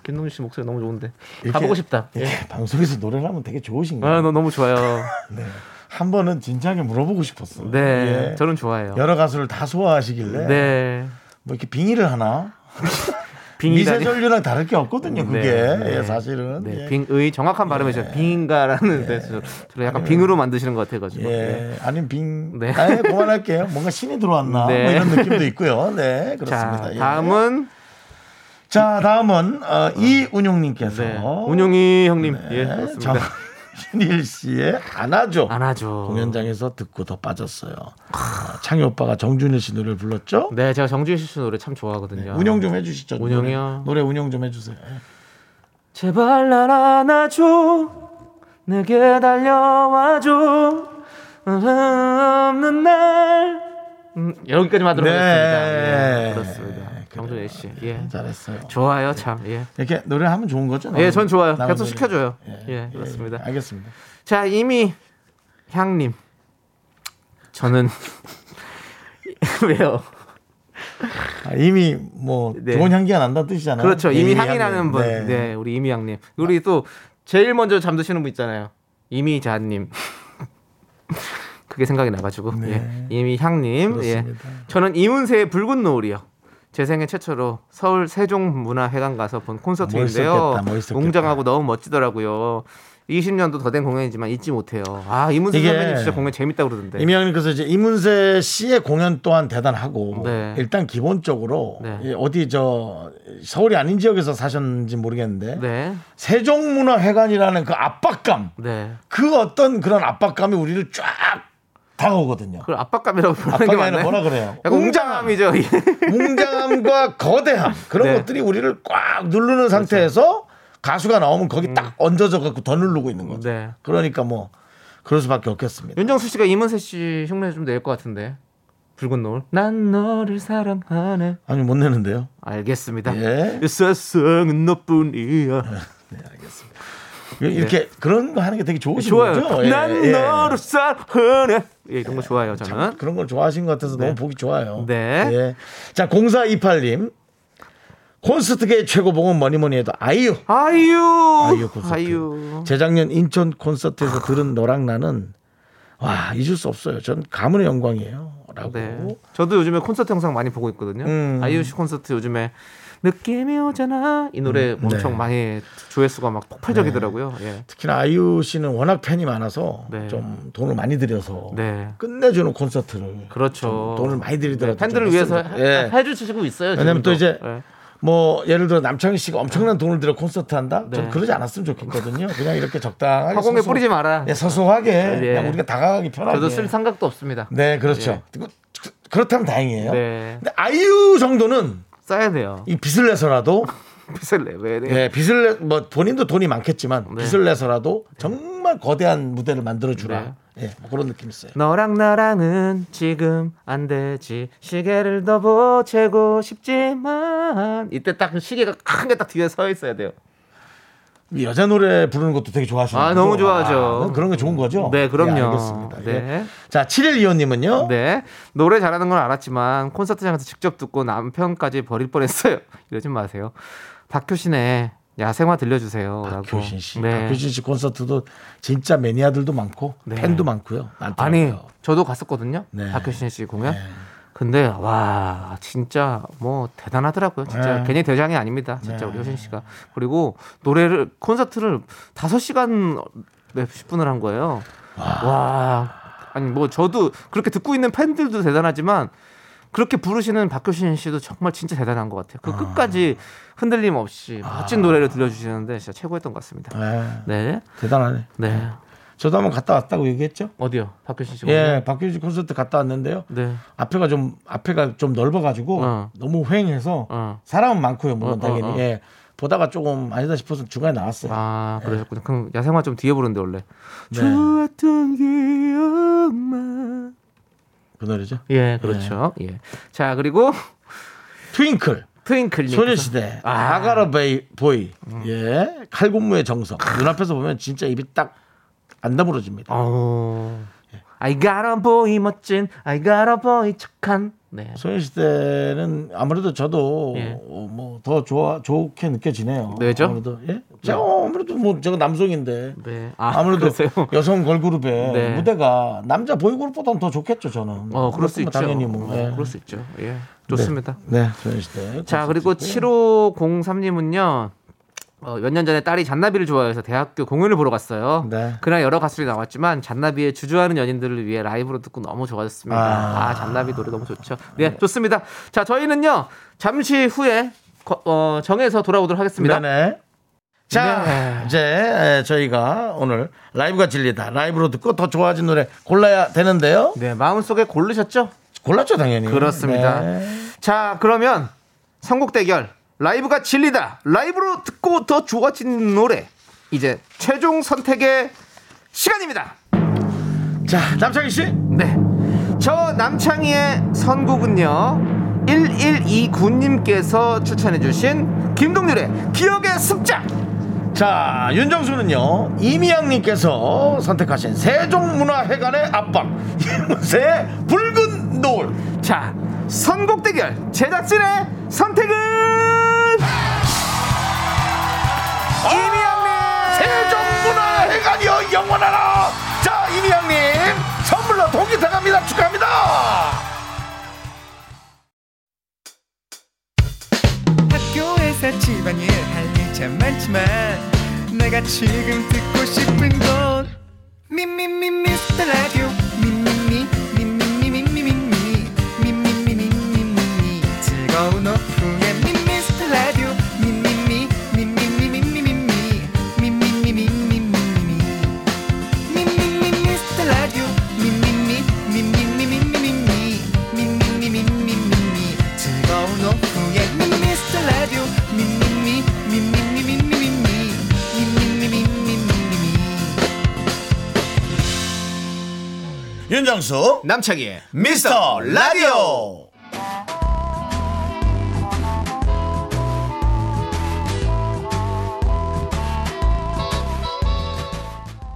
김동준 씨 목소리 너무 좋은데 이렇게- 가보고 싶다. 예. 방송에서 노래를 하면 되게 좋으신 거예요. 아, 너 너무 좋아요. 한 번은 진지하게 물어보고 싶었어. 네, 예. 저는 좋아해요. 여러 가수를 다 소화하시길래 네, 뭐 이렇게 빙의를 하나? 빙의라니. 미세 전류랑 다를 게 없거든요. 그게 네, 네. 예, 사실은. 네, 예. 빙의 정확한 발음이죠. 빙가라는 데서 저를 약간 빙으로 만드시는 것 같아가지고. 네. 예, 아니면 빙. 네. 네. 아, 그만할게요. 뭔가 신이 들어왔나? 네. 뭐 이런 느낌도 있고요. 네, 그렇습니다. 자, 예. 다음은 자, 다음은 어, 이운용님께서 네, 운용이 형님. 예, 네, 그렇습니다. 정신일 씨의 안아줘 안 하죠. 공연장에서 듣고 더 빠졌어요. 어, 창희 오빠가 정준일 씨 노래를 불렀죠. 네, 제가 정준 씨 노래 참 좋아하거든요. 운영 좀 해주시죠. 운영이요? 노래, 노래 운영 좀 해주세요. 예. 제발 날 안아줘 내게 달려와줘 없는 날 음, 여기까지만 하도록 네. 예, 그렇습니다. 정준혜 씨, 예, 잘했어요. 좋아요, 참, 예. 이렇게 노래하면 좋은 거죠? 예, 전 좋아요. 계속. 시켜줘요. 예, 그렇습니다. 알겠습니다. 자, 이미 향님, 저는 왜요? 아, 이미 뭐 네. 좋은 향기가 난다는 뜻이잖아요. 그렇죠. 이미 향이 향기. 나는 분, 네. 네, 우리 이미 향님. 우리 또 제일 먼저 잠드시는 분 있잖아요. 이미 자님. 그게 생각이 나가지고 예. 이미 향님. 예. 네. 그렇습니다. 저는 이문세의 붉은 노을이요. 제 생애 최초로 서울 세종문화회관 가서 본 콘서트인데요. 멋있었겠다, 멋있었겠다. 웅장하고 너무 멋지더라고요. 20년도 더 된 공연이지만 잊지 못해요. 아 이문세 선배님 진짜 공연 재밌다 그러던데. 이명님께서 이제 이문세 씨의 공연 또한 대단하고 네. 일단 기본적으로 네. 이 어디 저 서울이 아닌 지역에서 사셨는지 모르겠는데 네, 세종문화회관이라는 그 압박감 네. 그 어떤 그런 압박감이 우리를 쫙 다가오거든요. 그 압박감이라고 부르는 게 압박이 아니라 맞나요? 뭐라 그래요? 약간 웅장함이죠. 예. 웅장함과 거대함 그런 네. 것들이 우리를 꽉 누르는 상태에서 가수가 나오면 거기 딱 얹어져 갖고 더 누르고 있는 거죠. 음. 네. 그러니까 뭐 그럴 수밖에 없겠습니다. 윤정수 씨가 이문세 씨 흉내 좀 낼 것 같은데. 붉은 노을. 난 너를 사랑하네. 아니 못 내는데요. 알겠습니다. 예. 이 세상은 너뿐이야. 이렇게 그런 거 하는 게 되게 좋으신 네. 좋아요. 거죠. 예, 난 예. 너를 사랑하네. 예, 이런 거 좋아요, 저는. 그런 걸 좋아하신 것 같아서 너무 보기 좋아요. 네. 예. 자, 0428님. 콘서트계 최고봉은 뭐니 뭐니 해도 아이유. 아이유. 아이유 콘서트. 아이유. 재작년 인천 콘서트에서 들은 너랑 나는 와, 잊을 수 없어요. 전 가문의 영광이에요. 라고. 네. 저도 요즘에 콘서트 영상 많이 보고 있거든요. 음. 아이유 씨 콘서트 요즘에 느낌이 오잖아. 이 노래 엄청 네. 많이 조회수가 막 폭발적이더라고요. 예. 특히나 아이유 씨는 워낙 팬이 많아서 네. 좀 돈을 많이 들여서 네. 끝내주는 콘서트를 그렇죠. 좀 돈을 많이 들이더라도 네, 팬들을 좀 위해서 좋- 예. 해, 주시고 있어요. 왜냐면 또. 이제 예. 뭐 예를 들어 남창희 씨가 엄청난 돈을 들여 콘서트 한다? 네. 전 그러지 않았으면 좋겠거든요. 그냥 이렇게 적당하게 화공에 소소- 뿌리지 마라. 네, 소소하게 예. 그냥 우리가 다가가기 편하게. 저도 쓸 생각도 없습니다. 네, 그렇죠. 그- 그렇다면 다행이에요. 네. 근데 아이유 정도는 써야 돼요. 이 빚을 내서라도 빚을 내. 왜 내? 예, 빚을 내, 뭐 본인도 돈이 많겠지만 네. 빚을 내서라도 정말 거대한 무대를 만들어 주라. 네. 예, 뭐 그런 느낌 있어요. 너랑 나랑은 지금 안 되지 시계를 더 보채고 싶지만 이때 딱그 시계가 큰 게 딱 뒤에 서 있어야 돼요. 이 여자 노래 부르는 것도 되게 좋아하시는 아? 너무 좋아하죠. 아, 그런 게 좋은 거죠? 네, 그럼요. 예, 알겠습니다. 예. 네. 자, 712호님은요. 네. 노래 잘하는 건 알았지만 콘서트장에서 직접 듣고 남편까지 버릴 뻔했어요. 이러지 마세요. 박효신의 야생화 들려주세요. 박효신 씨. 네. 박효신 씨 콘서트도 진짜 매니아들도 많고 네. 팬도 많고요. 많더라고요. 아니, 저도 갔었거든요. 네. 박효신 씨 공연. 근데 와 진짜 뭐 대단하더라고요. 진짜 네. 괜히 대장이 아닙니다. 진짜 네. 우리 효신 씨가 그리고 노래를 콘서트를 5 시간 몇십 분을 한 거예요. 와. 아니 뭐 저도 그렇게 듣고 있는 팬들도 대단하지만 그렇게 부르시는 박효신 씨도 정말 진짜 대단한 것 같아요. 그 끝까지 흔들림 없이 멋진 노래를 들려주시는데 진짜 최고였던 것 같습니다. 네, 네, 대단하네. 네 저도 한번 갔다 왔다고 얘기했죠? 어디요, 박효신 씨? 예, 박효신 씨 콘서트 갔다 왔는데요. 네. 앞에가 좀 앞에가 좀 넓어가지고 어. 너무 휑해서 어. 사람은 많고요, 물론 어, 당연히. 어, 어. 예, 보다가 조금 아니다 싶어서 중간에 나왔어요. 아, 그러셨군요. 그럼 야생화 좀 뒤에 부르는데 원래. 네. 좋았던 기억만. 그 노래죠. 예, 그렇죠. 예. 자, 그리고 트윙클, 트윙클님. 소녀시대, 아. 아가라 베이 보이, 예, 칼군무의 정석. 눈앞에서 보면 진짜 입이 딱 안 다물어집니다. 어. I got a boy 멋진 I got a boy 착한 네. 소녀시 대는 아무래도 저도 예. 뭐더 좋아 좋게 느껴지네요. 왜죠? 아무래도 예? 제가 아무래도 뭐 제가 남성인데 네. 아, 그러세요? 여성 걸그룹의 네. 무대가 남자 보이그룹보다는 더 좋겠죠 저는. 어, 그럴 수 있죠. 당연히 뭐. 어, 예. 그럴 수 있죠. 예. 좋습니다. 네, 네 소녀시 대. 자, 그리고 콘서트. 7503님은요. 어, 몇 년 전에 딸이 잔나비를 좋아해서 대학교 공연을 보러 갔어요. 네. 그날 여러 가수들이 나왔지만 잔나비의 주저하는 연인들을 위해 라이브로 듣고 너무 좋아졌습니다. 아. 아, 잔나비 노래 너무 좋죠. 네, 좋습니다. 자, 저희는요. 잠시 후에 거- 어, 정해서 돌아오도록 하겠습니다. 네네. 자, 네. 이제 에, 저희가 오늘 라이브가 진리다. 라이브로 듣고 더 좋아진 노래 골라야 되는데요. 네, 마음속에 고르셨죠? 골랐죠, 당연히. 그렇습니다. 네. 자, 그러면 선곡 대결 라이브가 진리다. 라이브로 듣고 더 좋아진 노래. 이제 최종 선택의 시간입니다. 자, 남창희 씨. 네. 저 남창희의 선곡은요. 1129님께서 추천해 주신 김동률의 기억의 습작. 자, 윤정수는요. 이미양 님께서 선택하신 세종문화회관의 앞방 이문세의 붉은 노을. 자, 선곡 대결 제작진의 선택은 이미양님. 세종문화회관이여 영원하라. 자, 이미양님 선물로 동기 들어갑니다. 축하합니다. 학교에서 집안일 할일참 많지만 내가 지금 듣고 싶 윤정수 남창희의 미스터 라디오.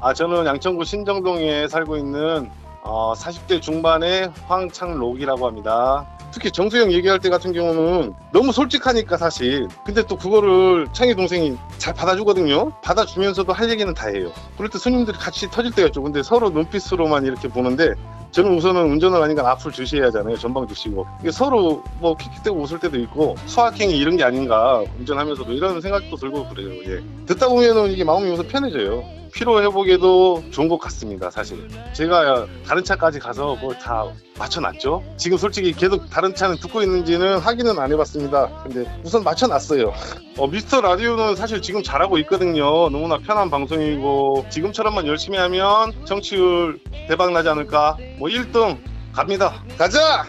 아, 저는 양천구 신정동에 살고 있는 어, 40대 중반의 황창록이라고 합니다. 특히 정수영 얘기할 때 같은 경우는 너무 솔직하니까 사실. 근데 또 그거를 창희 동생이 잘 받아주거든요. 받아주면서도 할 얘기는 다 해요. 그럴 때 손님들이 같이 터질 때가 있죠. 근데 서로 눈빛으로만 이렇게 보는데 저는 우선은 운전을 하니까 앞을 주시해야 하잖아요. 전방 주시고. 이게 서로 뭐 킥킥대고 웃을 때도 있고 수학행위 이런 게 아닌가 운전하면서도 이런 생각도 들고 그래요. 예. 듣다 보면은 이게 마음이 우선 편해져요. 피로 회복에도 좋은 것 같습니다. 사실 제가 다른 차까지 가서 그걸 다 맞춰놨죠. 지금 솔직히 계속 다른 차는 듣고 있는지는 확인은 안 해봤습니다. 근데 우선 맞춰놨어요. 어, 미스터 라디오는 사실 지금 잘하고 있거든요. 너무나 편한 방송이고 지금처럼만 열심히 하면 정치율 대박 나지 않을까. 뭐 1등 갑니다. 가자.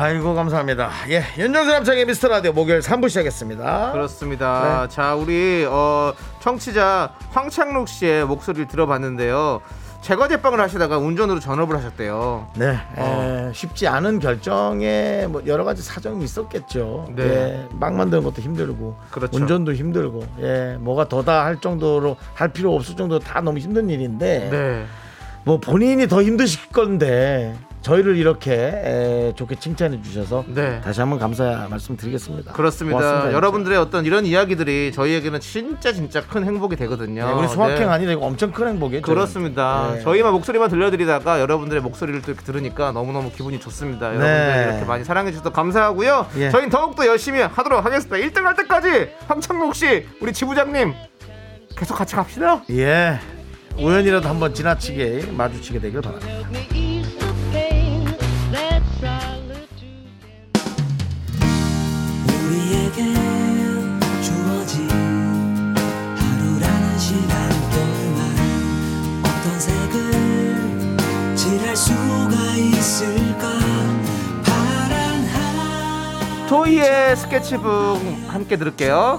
아이고 감사합니다. 예, 윤정수 남창의 미스터 라디오 목요일 3부 시작했습니다. 그렇습니다. 자, 우리 어, 청취자 황창록 씨의 목소리를 들어봤는데요. 제과 제빵을 하시다가 운전으로 전업을 하셨대요. 네, 어. 에, 쉽지 않은 결정에 뭐 여러 가지 사정이 있었겠죠. 네. 예, 막 만드는 것도 힘들고, 그렇죠. 운전도 힘들고, 예, 뭐가 더다 할 정도로 할 필요 없을 정도로 다 너무 힘든 일인데, 네. 뭐 본인이 더 힘드실 건데 저희를 이렇게 에, 좋게 칭찬해 주셔서 네. 다시 한번 감사 말씀드리겠습니다. 그렇습니다. 고맙습니다, 여러분들의 어떤 이런 이야기들이 저희에게는 진짜 진짜 큰 행복이 되거든요. 네, 우리 소확행 네. 아니라 이거 엄청 큰 행복이에요. 그렇습니다. 네. 저희만 목소리만 들려드리다가 여러분들의 목소리를 또 들으니까 너무너무 기분이 좋습니다. 여러분들 네. 이렇게 많이 사랑해 주셔서 감사하고요. 예. 저희는 더욱더 열심히 하도록 하겠습니다. 1등 할 때까지 황창록 씨, 우리 지부장님 계속 같이 갑시다. 예. 우연이라도 한번 지나치게 마주치게 되길 바랍니다. 토이의 스케치북 함께 들을게요.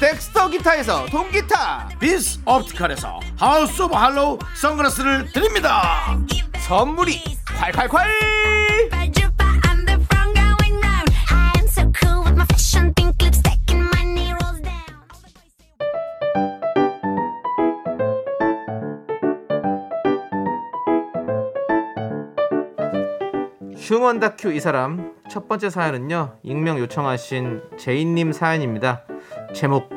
덱스터 기타에서 통기타 빈스 옵티컬에서 하우스 오브 할로우 선글라스를 드립니다 선물이 콸콸콸. 휴먼 다큐 이 사람 첫 번째 사연은요 익명 요청하신 제이님 사연입니다 제목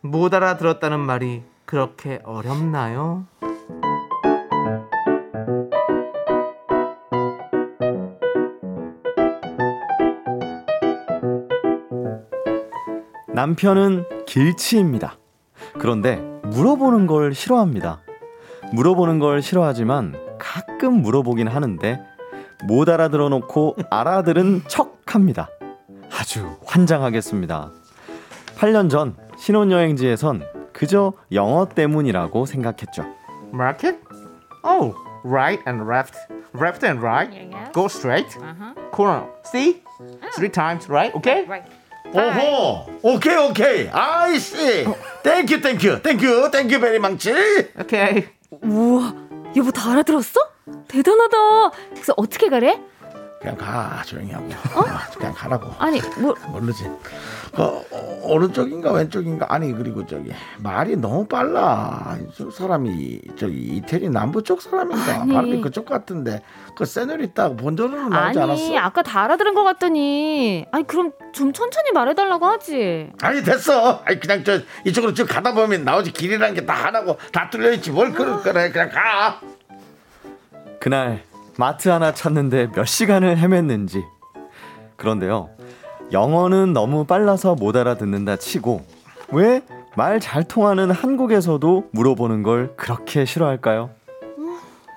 못 알아들었다는 말이 그렇게 어렵나요? 남편은 길치입니다. 그런데 물어보는 걸 싫어합니다. 물어보는 걸 싫어하지만 가끔 물어보긴 하는데 못 알아들어 놓고 알아들은 척 합니다. 아주 환장하겠습니다. 8년 전 신혼여행지에선 그저 영어 때문이라고 생각했죠. Market? Oh, right and left, left and right. Go straight. Corner. See? Three times, right? Okay? 오호 오케이 오케이 아이 씨 땡큐 땡큐 땡큐 땡큐 베리 망치 Okay. 우와, 여보 다 알아들었어? 대단하다. 그래서 어떻게 가래? 그냥 가 조용히 하고. 그냥 가라고. 아니, 뭐 모르지. 그 어, 오른쪽인가 왼쪽인가? 아니 그리고 저기 말이 너무 빨라. 저 사람이 저기 이태리 남부 쪽 사람인가? 아니. 발음이 그쪽 같은데. 그 señorita buongiorno 나오지 아니, 않았어? 아까 다 알아들은 것 같더니. 아니, 그럼 좀 천천히 말해달라고 하지. 아니 됐어. 아니 그냥 저 이쪽으로 쭉 가다 보면 나오지. 길이라는 게 다 하나고 다 뚫려있지. 뭘 그럴 그래. 그냥 가. 그날 마트 하나 찾는데 몇 시간을 헤맸는지. 그런데요. 영어는 너무 빨라서 못 알아듣는다 치고 왜 말 잘 통하는 한국에서도 물어보는 걸 그렇게 싫어할까요?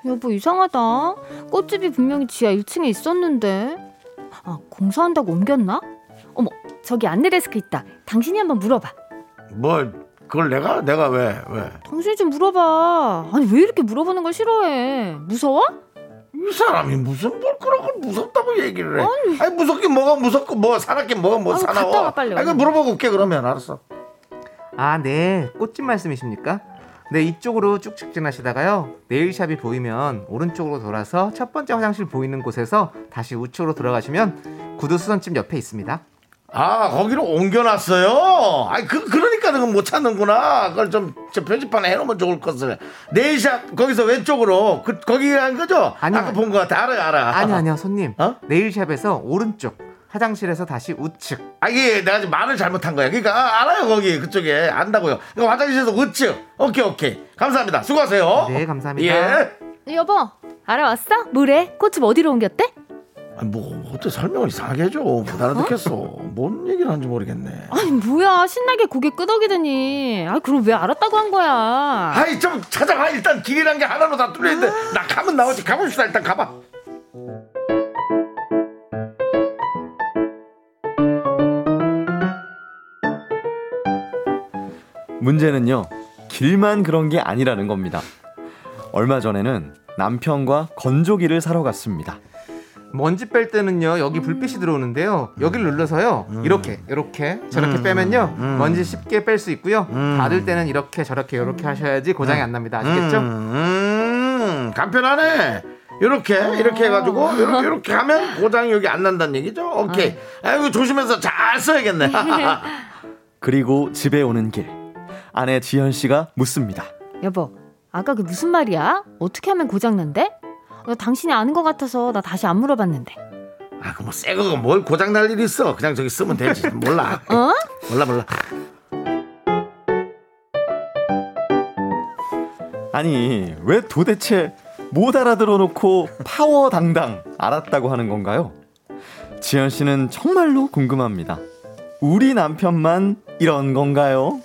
여보, 이상하다. 꽃집이 분명히 지하 1층에 있었는데. 아, 공사한다고 옮겼나? 어머, 저기 안내 데스크 있다. 당신이 한번 물어봐. 뭘 그걸 내가 내가 왜 왜? 당신이 좀 물어봐. 아니, 왜 이렇게 물어보는 걸 싫어해? 무서워? 이 사람이 무슨 뭘 그런 걸 무섭다고 얘기를 해? 아니, 무섭긴 뭐가 무섭고 뭐 살았긴 뭐가 뭐 아유, 사나워? 갔다 와, 빨리. 아니 그 물어보고 올게 그러면 알았어. 아, 네. 꽃집 말씀이십니까? 네, 이쪽으로 쭉 직진하시다가요. 네일샵이 보이면 오른쪽으로 돌아서 첫 번째 화장실 보이는 곳에서 다시 우측으로 돌아가시면 구두 수선집 옆에 있습니다. 아 거기로 옮겨놨어요. 아니 그 그러니까 그건 못 찾는구나. 그걸 좀 저 표지판에 해놓으면 좋을 것을. 네일샵 거기서 왼쪽으로 그 거기 한 거죠? 아니요. 아까 본 거 같아. 알아요 알아. 아니요, 아니요, 손님. 어? 네일샵에서 오른쪽, 화장실에서 다시 우측. 아 이게 내가 지금 말을 잘못한 거야. 그러니까 아, 알아요 거기 그쪽에 안다고요. 그러니까 화장실에서 우측. 오케이 오케이. 감사합니다. 수고하세요. 네, 감사합니다. 예. 여보, 알아왔어? 뭐래? 꽃집 어디로 옮겼대? 아니, 뭐 어떻게 설명을 이상하게 해줘. 못 알아듣겠어. 뭔 얘기를 하는지 모르겠네. 아니 뭐야 신나게 고개 끄덕이더니 아 그럼 왜 알았다고 한 거야 아이 좀 찾아봐 일단 길이란 게 하나로 다 뚫려 있는데 나 가면 나오지 가봅시다 일단 가봐. 문제는요, 길만 그런 게 아니라는 겁니다. 얼마 전에는 남편과 건조기를 사러 갔습니다. 먼지 뺄 때는요 여기 불빛이 들어오는데요. 여기를 눌러서요 이렇게 이렇게 저렇게 빼면요 먼지 쉽게 뺄 수 있고요. 닫을 때는 이렇게 저렇게 이렇게 하셔야지 고장이 안 납니다. 아시겠죠? 음, 간편하네. 이렇게 이렇게 해가지고 이렇게 이렇게 하면 고장이 여기 안 난다는 얘기죠. 오케이. 아이고 조심해서 잘 써야겠네. 그리고 집에 오는 길, 아내 지현 씨가 묻습니다. 여보 아까 그 무슨 말이야? 어떻게 하면 고장 난대? 어, 당신이 아는 것 같아서 나 다시 안 물어봤는데 아, 그뭐 새거 뭘 고장 날 일이 있어. 그냥 저기 쓰면 되지. 몰라. 어 몰라 몰라. 아니, 왜 도대체 못 알아들어 놓고 파워 당당 알았다고 하는 건가요? 지현 씨는 정말로 궁금합니다. 우리 남편만 이런 건가요?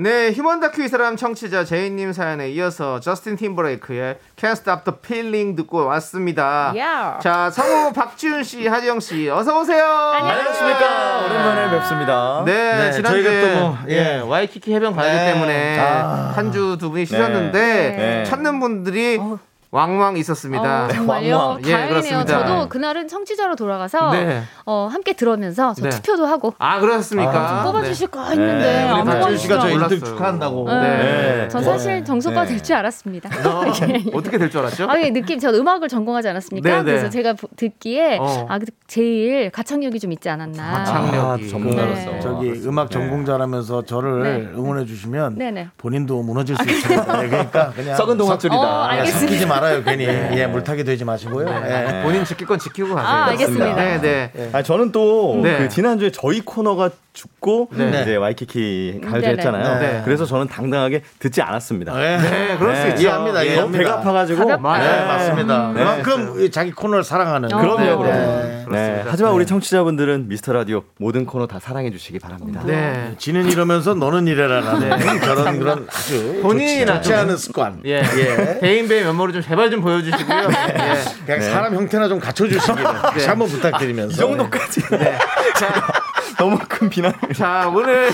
네, 휴먼 다큐 이 사람 청취자 제이님 사연에 이어서 저스틴 팀버레이크의 Can't Stop the Feeling 듣고 왔습니다. 야. 자, 성우 박지훈 씨, 하지영 씨, 어서 오세요. 안녕하십니까. 오랜만에 뵙습니다. 네, 네, 지난주에 저희가 또 뭐, 예, 예. 와이키키 해변 가기 네. 때문에 아. 한주 두 분이 쉬셨는데 네. 찾는 분들이 왕왕 있었습니다. 어, 정말요? 왕왕. 예, 다행이네요. 그렇습니다. 저도 그날은 청취자로 돌아가서 네. 어, 함께 들으면서 저 네. 투표도 하고 아, 그렇습니까? 아, 네. 했는데 네, 안 우리 박지훈 박지훈 씨가 저 뽑아주시더라고요. 1등 축하한다고. 네. 네. 전 사실 정수가 네. 될줄 알았습니다. 어, 어떻게 될 줄 알았죠? 아, 예, 느낌, 저 음악을 전공하지 않았습니까? 네, 네. 그래서 제가 보- 듣기에, 어. 아, 그- 제일 가창력이 좀 있지 않았나. 가창력이. 아, 전문가로서. 네. 저기 음악 전공자라면서 저를 네. 응원해 주시면. 본인도 무너질 수 있습니다. 네, 그러니까 그냥 썩은 동아줄이다. 어, 예, 알겠습니다. 말아요 괜히 예, 물타기 되지 마시고요. 예. 본인 지킬 건 지키고 가세요. 아, 알겠습니다. 네, 네. 아 저는 또그 네. 지난주에 저희 코너가 죽고 네. 이제 와이키키 가야지 네네. 했잖아요. 네. 그래서 저는 당당하게 듣지 않았습니다. 예. 네, 그럴 수 네. 있죠. 이해합니다. 예. 이해합니다. 너무 배가 아파가지고. 네, 맞습니다. 네. 그만큼 자기 코너를 사랑하는. 어. 그럼요, 네, 그럼요. 네. 네. 하지만 우리 청취자분들은 미스터 라디오 모든 코너 다 사랑해 주시기 바랍니다. 네. 지는 이러면서 너는 이래라라는 저런 그런 아주 본인이나 좋지, 않은 습관. 예. 대인배의 면모를 좀 제발 좀 보여주시고요. 예. 그냥 사람 형태나 좀 갖춰주시기를 다시 한번 부탁드리면서. 이 정도까지 너무 큰 비난. 자, 오늘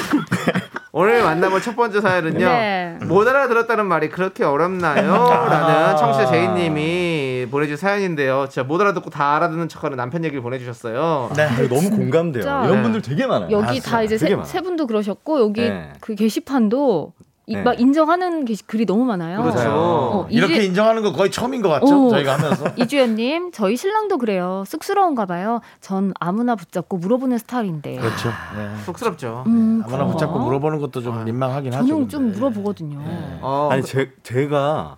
오늘 만나볼 첫 번째 사연은요. 네. 못 알아들었다는 말이 그렇게 어렵나요? 라는 청취자 제이님이 보내준 사연인데요. 진짜 못 알아듣고 다 알아듣는 척하는 남편 얘기를 보내주셨어요. 네. 아, 너무 공감돼요. 이런 네. 분들 되게 많아요. 여기 다 이제 세. 세 분도 그러셨고, 여기 네. 그 게시판도 이- 네. 막 인정하는 글이 너무 많아요. 그렇죠. 어, 이렇게 이주- 인정하는 거 거의 처음인 것 같죠? 오. 저희가 하면서. 이주연님, 저희 신랑도 그래요. 쑥스러운가 봐요. 전 아무나 붙잡고 물어보는 스타일인데. 그렇죠. 네. 쑥스럽죠. 음, 아무나 그래요? 붙잡고 물어보는 것도 좀 민망하긴 하죠. 저는 좀. 물어보거든요. 어, 아니 제, 제가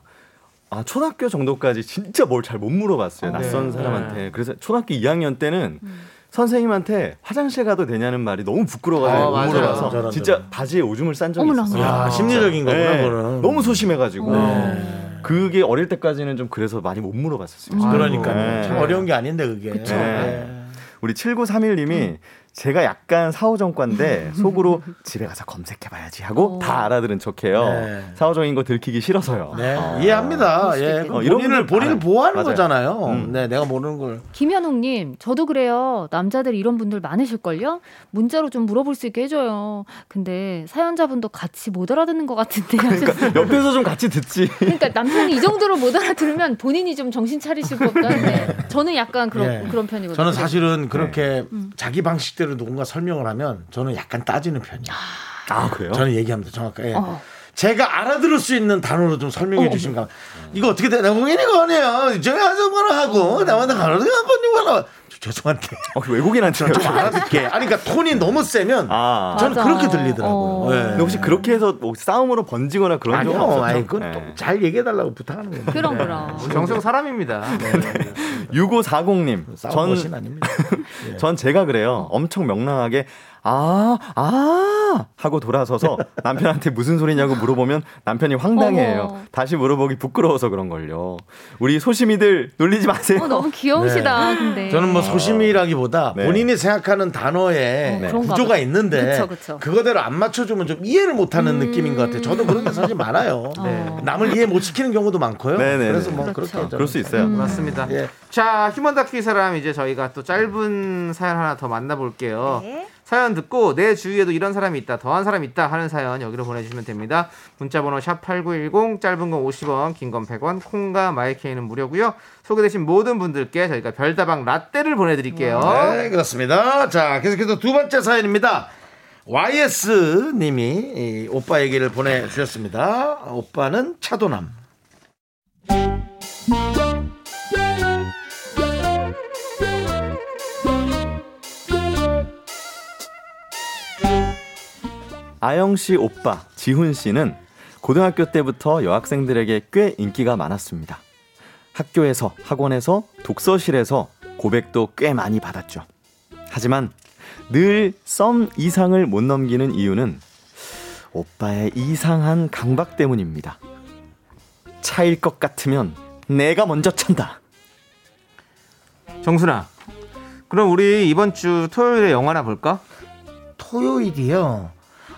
아 초등학교 정도까지 진짜 뭘 잘 못 물어봤어요. 어. 낯선 네. 사람한테. 그래서 초등학교 2학년 때는 선생님한테 화장실 가도 되냐는 말이 너무 부끄러워가지고 어, 못 맞아요. 물어봐서 진짜. 바지에 오줌을 싼 적이 어머나, 있었어요. 야, 심리적인 거구나, 네. 그거는. 너무 소심해가지고 네. 그게 어릴 때까지는 좀 그래서 많이 못 물어봤었어요. 그러니까 네. 참 어려운 게 아닌데 그게. 그쵸. 네. 우리 7931님이 제가 약간 사오정과인데 속으로 집에 가서 검색해봐야지 하고 어. 다 알아들은 척해요. 네. 사오정인 거 들키기 싫어서요. 네, 어. 이해합니다. 예, 어, 이런 본인을 본인을. 보호하는 맞아요. 거잖아요. 음. 네, 내가 모르는 걸. 김현웅님, 저도 그래요. 남자들 이런 분들 많으실걸요? 문자로 좀 물어볼 수 있게 해줘요. 근데 사연자분도 같이 못 알아듣는 것 같은데. 그러니까 옆에서 좀 같이 듣지. 그러니까 남편이 이 정도로 못 알아들으면 본인이 좀 정신 차리실 법도 한데 저는 약간 그런 예. 그런 편이거든요. 저는 사실은 그렇게 음. 자기 방식대로 누군가 설명을 하면 저는 약간 따지는 편이에요. 아 그래요? 저는 얘기합니다. 정확하게. 어. 제가 알아들을 수 있는 단어로 좀 설명해 주시면 가 이거 어떻게 돼? 외국인이가 아니에요. 저희 하자거나 하고 나만 가르는 거니까 죄송한데 어, 그 외국인한테 좀 알아듣게. 아니 그러니까 톤이 너무 세면 아. 저는 맞아. 그렇게 들리더라고요. 어. 예. 근데 혹시 그렇게 해서 뭐 싸움으로 번지거나 그런 적은 아니요. 없었죠? 아니 그건 네. 또잘 얘기해 달라고 부탁하는 거예요. 그럼 그럼. 정성 사람입니다. 6540님. 싸움 전, 것이 아닙니다. 전 제가 그래요. 엄청 명랑하게 아, 아 하고 돌아서서 남편한테 무슨 소리냐고 물어보면 남편이 황당해해요. 어머. 다시 물어보기 부끄러워서 그런 걸요. 우리 소심이들 놀리지 마세요. 어, 너무 귀여우시다. 근데 저는 뭐 소심이라기보다 네. 본인이 생각하는 단어에 어, 그런가 구조가 봐. 있는데 그쵸, 그쵸. 거대로 안 맞춰주면 좀 이해를 못하는 음. 느낌인 것 같아요. 저도 그런 게 사실 많아요. 네. 남을 이해 못 시키는 경우도 많고요. 네네네. 그래서 뭐 그렇죠. 그렇게 그럴 수 있어요. 맞습니다. 예. 자, 휴먼 다큐 사람 이제 저희가 또 짧은 사연 하나 더 만나볼게요. 네. 사연 듣고 내 주위에도 이런 사람이 있다, 더한 사람이 있다 하는 사연 여기로 보내주시면 됩니다. 문자번호 샵 #8910 짧은 건 50원, 긴 건 100원, 콩과 마이케이는 무료고요. 소개되신 모든 분들께 저희가 별다방 라떼를 보내드릴게요. 네, 그렇습니다. 자, 계속해서 두 번째 사연입니다. YS 님이 이 오빠 얘기를 보내주셨습니다. 오빠는 차도남. 아영 씨 오빠 지훈 씨는 고등학교 때부터 여학생들에게 꽤 인기가 많았습니다. 학교에서, 학원에서, 독서실에서 고백도 꽤 많이 받았죠. 하지만 늘 썸 이상을 못 넘기는 이유는 오빠의 이상한 강박 때문입니다. 차일 것 같으면 내가 먼저 찬다. 정순아, 그럼 우리 이번 주 토요일에 영화나 볼까? 토요일이요.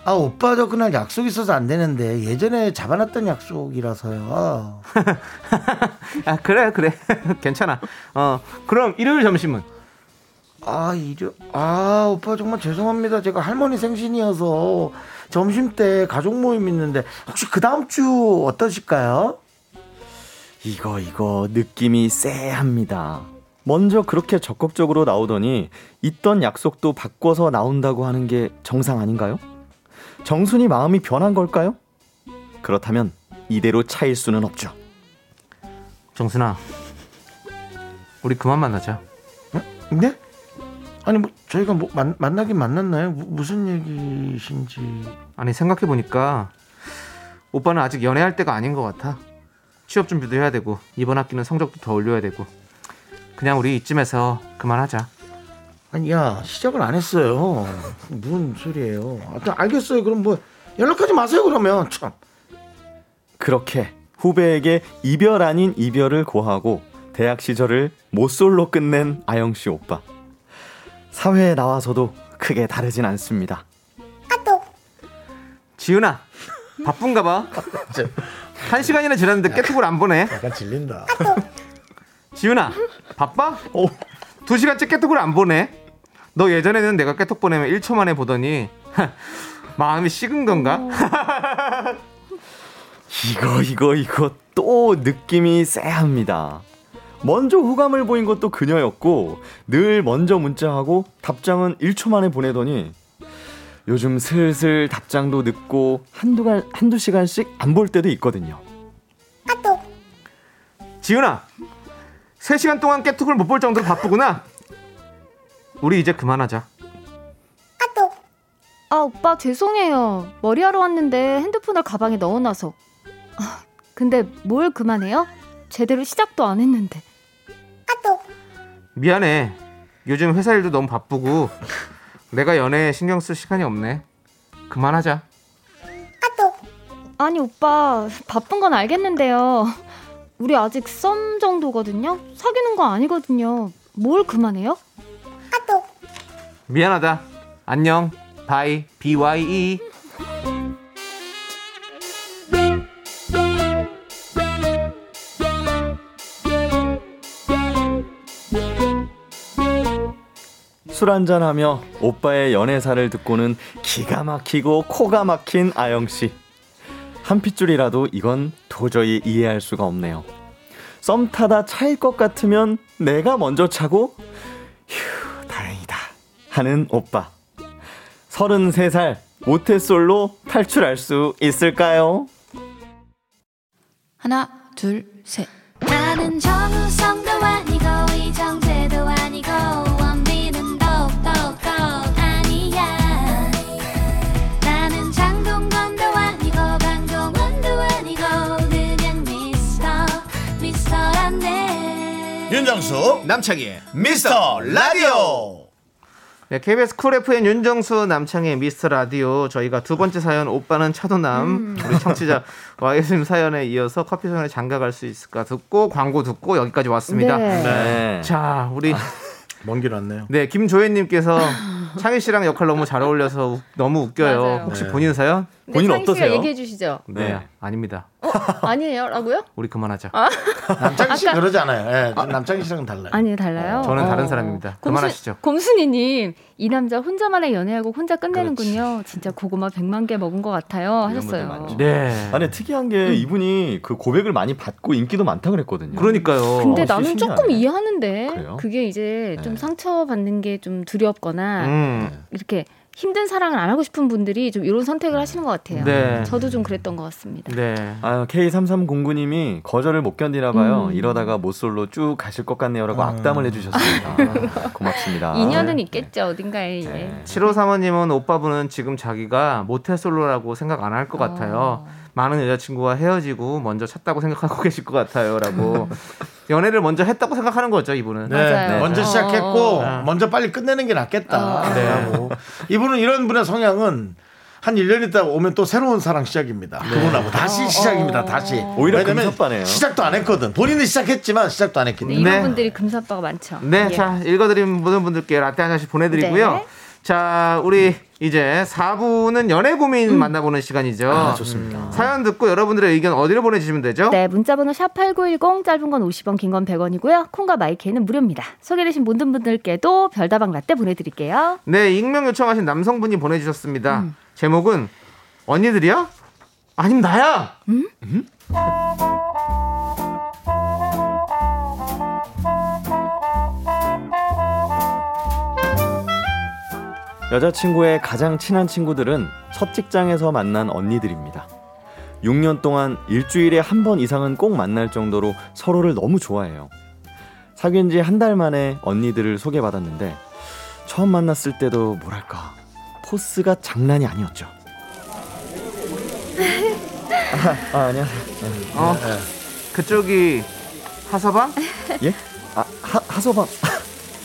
아 오빠 저 그날 약속 있어서 안 되는데 예전에 잡아놨던 약속이라서요. 아 그래 그래 괜찮아. 어 그럼 일요일 점심은 아 일요 아 오빠 정말 죄송합니다. 제가 할머니 생신이어서 점심 때 가족 모임 있는데 혹시 그 다음 주 어떠실까요? 이거 이거 느낌이 쎄합니다. 먼저 그렇게 적극적으로 나오더니 있던 약속도 바꿔서 나온다고 하는 게 정상 아닌가요? 정순이 마음이 변한 걸까요? 그렇다면 이대로 차일 수는 없죠. 정순아 우리 그만 만나자. 네? 아니 뭐 저희가 뭐 만, 만나긴 만났나요? 무, 무슨 얘기신지. 아니 생각해 보니까 오빠는 아직 연애할 때가 아닌 것 같아. 취업 준비도 해야 되고 이번 학기는 성적도 더 올려야 되고 그냥 우리 이쯤에서 그만하자. 아니 야 시작을 안 했어요. 무슨 소리예요? 아, 알겠어요. 그럼 뭐 연락하지 마세요 그러면 참. 그렇게 후배에게 이별 아닌 이별을 고하고 대학 시절을 모쏠로 끝낸 아영 씨 오빠. 사회에 나와서도 크게 다르진 않습니다. 지윤아 바쁜가 봐. 한 시간이나 지났는데 깨톡을 안 보내. 약간 질린다. 지윤아 바빠? 두 시간째 깨톡을 안 보내. 너 예전에는 내가 깨톡 보내면 1초 만에 보더니 마음이 식은 건가? 이거 이거 이거 또 느낌이 쎄합니다. 먼저 호감을 보인 것도 그녀였고 늘 먼저 문자하고 답장은 1초 만에 보내더니 요즘 슬슬 답장도 늦고 한두, 간, 한두 시간씩 안 볼 때도 있거든요. 지윤아 3시간 동안 깨톡을 못 볼 정도로 바쁘구나. 우리 이제 그만하자. 아 오빠 죄송해요. 머리하러 왔는데 핸드폰을 가방에 넣어놔서. 아, 근데 뭘 그만해요? 제대로 시작도 안 했는데. 미안해. 요즘 회사 일도 너무 바쁘고 내가 연애에 신경 쓸 시간이 없네. 그만하자. 아니 오빠 바쁜 건 알겠는데요. 우리 아직 썸 정도거든요. 사귀는 거 아니거든요. 뭘 그만해요? 미안하다. 안녕. Bye. Bye. 술 한잔하며 오빠의 연애사를 듣고는 기가 막히고 코가 막힌 아영 씨. 한 핏줄이라도 이건 도저히 이해할 수가 없네요. 썸 타다 차일 것 같으면 내가 먼저 차고 휴 하는 오빠. 33살 모태솔로 탈출할 수 있을까요? 하나, 둘, 셋. 나는 정우성도 아니고 이정재도 아니고 원빈은 더욱더 아니야 나는 장동건도 아니고 강동원도 아니고 그냥 미스터 미스터란데 윤정수 남창희 미스터 라디오. 네, KBS Cool FM 윤정수 남창희의 미스터 라디오 저희가 두 번째 사연 오빠는 차도남 우리 청취자 와이스님 사연에 이어서 커피 손에 장가 갈 수 있을까 듣고 광고 듣고 여기까지 왔습니다. 네. 네. 자 우리 먼길 왔네요. 네 김조혜님께서 창희 씨랑 역할 너무 잘 어울려서 우- 너무 웃겨요. 맞아요. 혹시 네. 본인 사연? 네, 본인 창희 어떠세요? 얘기해 주시죠. 네, 네. 아닙니다. 아니에요?라고요? 우리 그만하자. 남창희 씨 아까- 그러지 않아요. 예, 남창희 씨랑은 달라요. 아니요 달라요. 저는 다른 어. 사람입니다. 그만하시죠. 곰순이님 이 남자 혼자만의 연애하고 혼자 끝내는군요. 진짜 고구마 100만 개 먹은 것 같아요 하셨어요. 많죠. 네. 아니 특이한 게 이분이 그 고백을 많이 받고 인기도 많다 그랬거든요. 그러니까요. 근데 어, 나는 신기하네. 조금 이해하는데 그래요? 그게 이제 좀 네. 상처받는 게 좀 두렵거나 음. 이렇게 힘든 사랑을 안 하고 싶은 분들이 좀 이런 선택을 하시는 것 같아요. 네. 저도 좀 그랬던 것 같습니다. 네. 아, K3309님이 거절을 못 견디나 봐요. 음. 이러다가 모쏠로 쭉 가실 것 같네요라고 아. 악담을 해주셨습니다. 고맙습니다. 인연은 네. 있겠죠 어딘가에. 예. 네. 7호 사모님은 오빠분은 지금 자기가 모태솔로라고 생각 안 할 것 같아요. 어. 많은 여자친구와 헤어지고 먼저 찾다고 생각하고 계실 것 같아요 라고 연애를 먼저 했다고 생각하는 거죠 이분은. 네, 맞아요. 먼저 어, 시작했고 어, 먼저 빨리 끝내는 게 낫겠다. 어. 네. 이분은 이런 분의 성향은 한 1년 있다 오면 또 새로운 사랑 시작입니다. 그분하고 다시 어, 시작입니다. 어. 다시. 오히려 왜냐면 금사빠네요. 시작도 안 했거든. 본인은 시작했지만 시작도 안 했기 네, 때문에. 이런 네. 분들이 금사빠가 많죠. 네, 예. 자 읽어드린 모든 분들께 라떼 한 잔씩 보내드리고요. 네. 자, 우리 이제 4부는 연애 고민 만나보는 시간이죠. 아, 좋습니다. 사연 듣고 여러분들의 의견 어디로 보내주시면 되죠? 네, 문자번호 샵 8910, 짧은 건 50원, 긴 건 100원이고요. 콩과 마이크는 무료입니다. 소개되신 모든 분들께도 별다방 라떼 보내드릴게요. 네, 익명 요청하신 남성분이 보내주셨습니다. 제목은 언니들이야? 아니면 나야? 음? 여자친구의 가장 친한 친구들은 첫 직장에서 만난 언니들입니다. 6년 동안 일주일에 한 번 이상은 꼭 만날 정도로 서로를 너무 좋아해요. 사귄 지 한 달 만에 언니들을 소개받았는데 처음 만났을 때도 뭐랄까 포스가 장난이 아니었죠. 아, 아 안녕하세요. 어, 그쪽이 하서방? 예? 아 하, 하소방.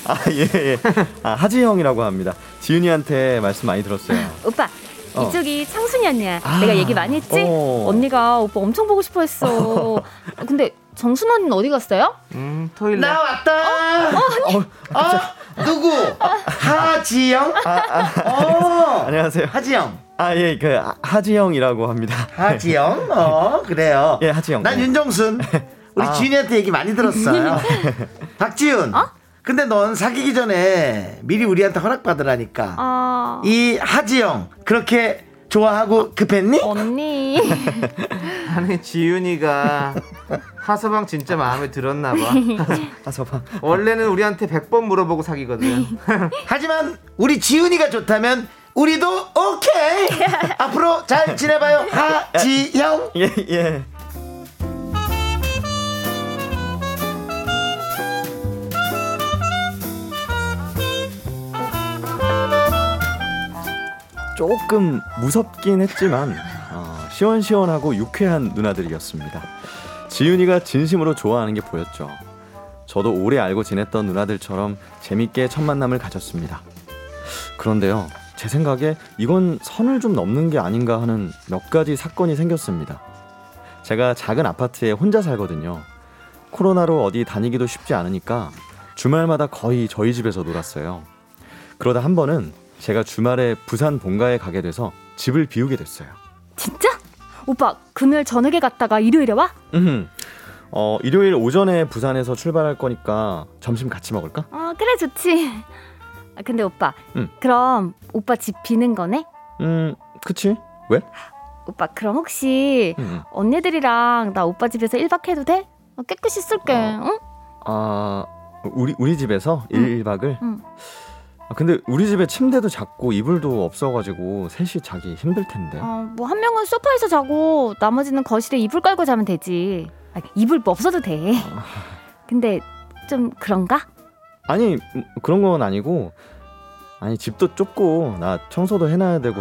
아 예 예. 아 하지 형이라고 합니다. 지윤이한테 말씀 많이 들었어요. 오빠, 어. 이쪽이 창순이 언니야. 아, 내가 얘기 많이 했지? 어. 언니가 오빠 엄청 보고 싶어 했어. 근데 정순 언니는 어디 갔어요? 음, 토일렛. 나 왔다. 어, 누구? 하지영? 어, 안녕하세요. 하지영. 아 예 그 하지 형이라고 합니다. 하지영. 어, 그래요. 예 하지 형. 난 예. 윤정순. 우리 아. 지윤이한테 얘기 많이 들었어요. 박지윤. 어? 근데 넌 사귀기 전에 미리 우리한테 허락받으라니까. 아, 이 하지영 그렇게 좋아하고 급했니? 언니. 아니, 지윤이가 하서방 진짜 마음에 들었나 봐. 하소방. 원래는 우리한테 100번 물어보고 사귀거든. 하지만 우리 지윤이가 좋다면 우리도 오케이. 앞으로 잘 지내봐요. 하지영. 예 예. 조금 무섭긴 했지만 어, 시원시원하고 유쾌한 누나들이었습니다. 지윤이가 진심으로 좋아하는 게 보였죠. 저도 오래 알고 지냈던 누나들처럼 재밌게 첫 만남을 가졌습니다. 그런데요, 제 생각에 이건 선을 좀 넘는 게 아닌가 하는 몇 가지 사건이 생겼습니다. 제가 작은 아파트에 혼자 살거든요. 코로나로 어디 다니기도 쉽지 않으니까 주말마다 거의 저희 집에서 놀았어요. 그러다 한 번은 제가 주말에 부산 본가에 가게 돼서 집을 비우게 됐어요. 진짜? 오빠, 금요일 저녁에 갔다가 일요일에 와? 음, 어, 일요일 오전에 부산에서 출발할 거니까 점심 같이 먹을까? 어, 그래, 좋지. 아, 근데 오빠, 응. 그럼 오빠 집 비는 거네? 음, 그치? 왜? 오빠, 그럼 혹시 음, 언니들이랑 나 오빠 집에서 1박 해도 돼? 어, 깨끗이 쓸게, 응? 아, 우리 우리 집에서 일 1박을? 응. 아, 근데 우리 집에 침대도 작고 이불도 없어가지고 셋이 자기 힘들 텐데. 어, 뭐 한 명은 소파에서 자고 나머지는 거실에 이불 깔고 자면 되지. 아, 이불 뭐 없어도 돼. 근데 좀 그런가? 아니 음, 그런 건 아니고 아니 집도 좁고 나 청소도 해놔야 되고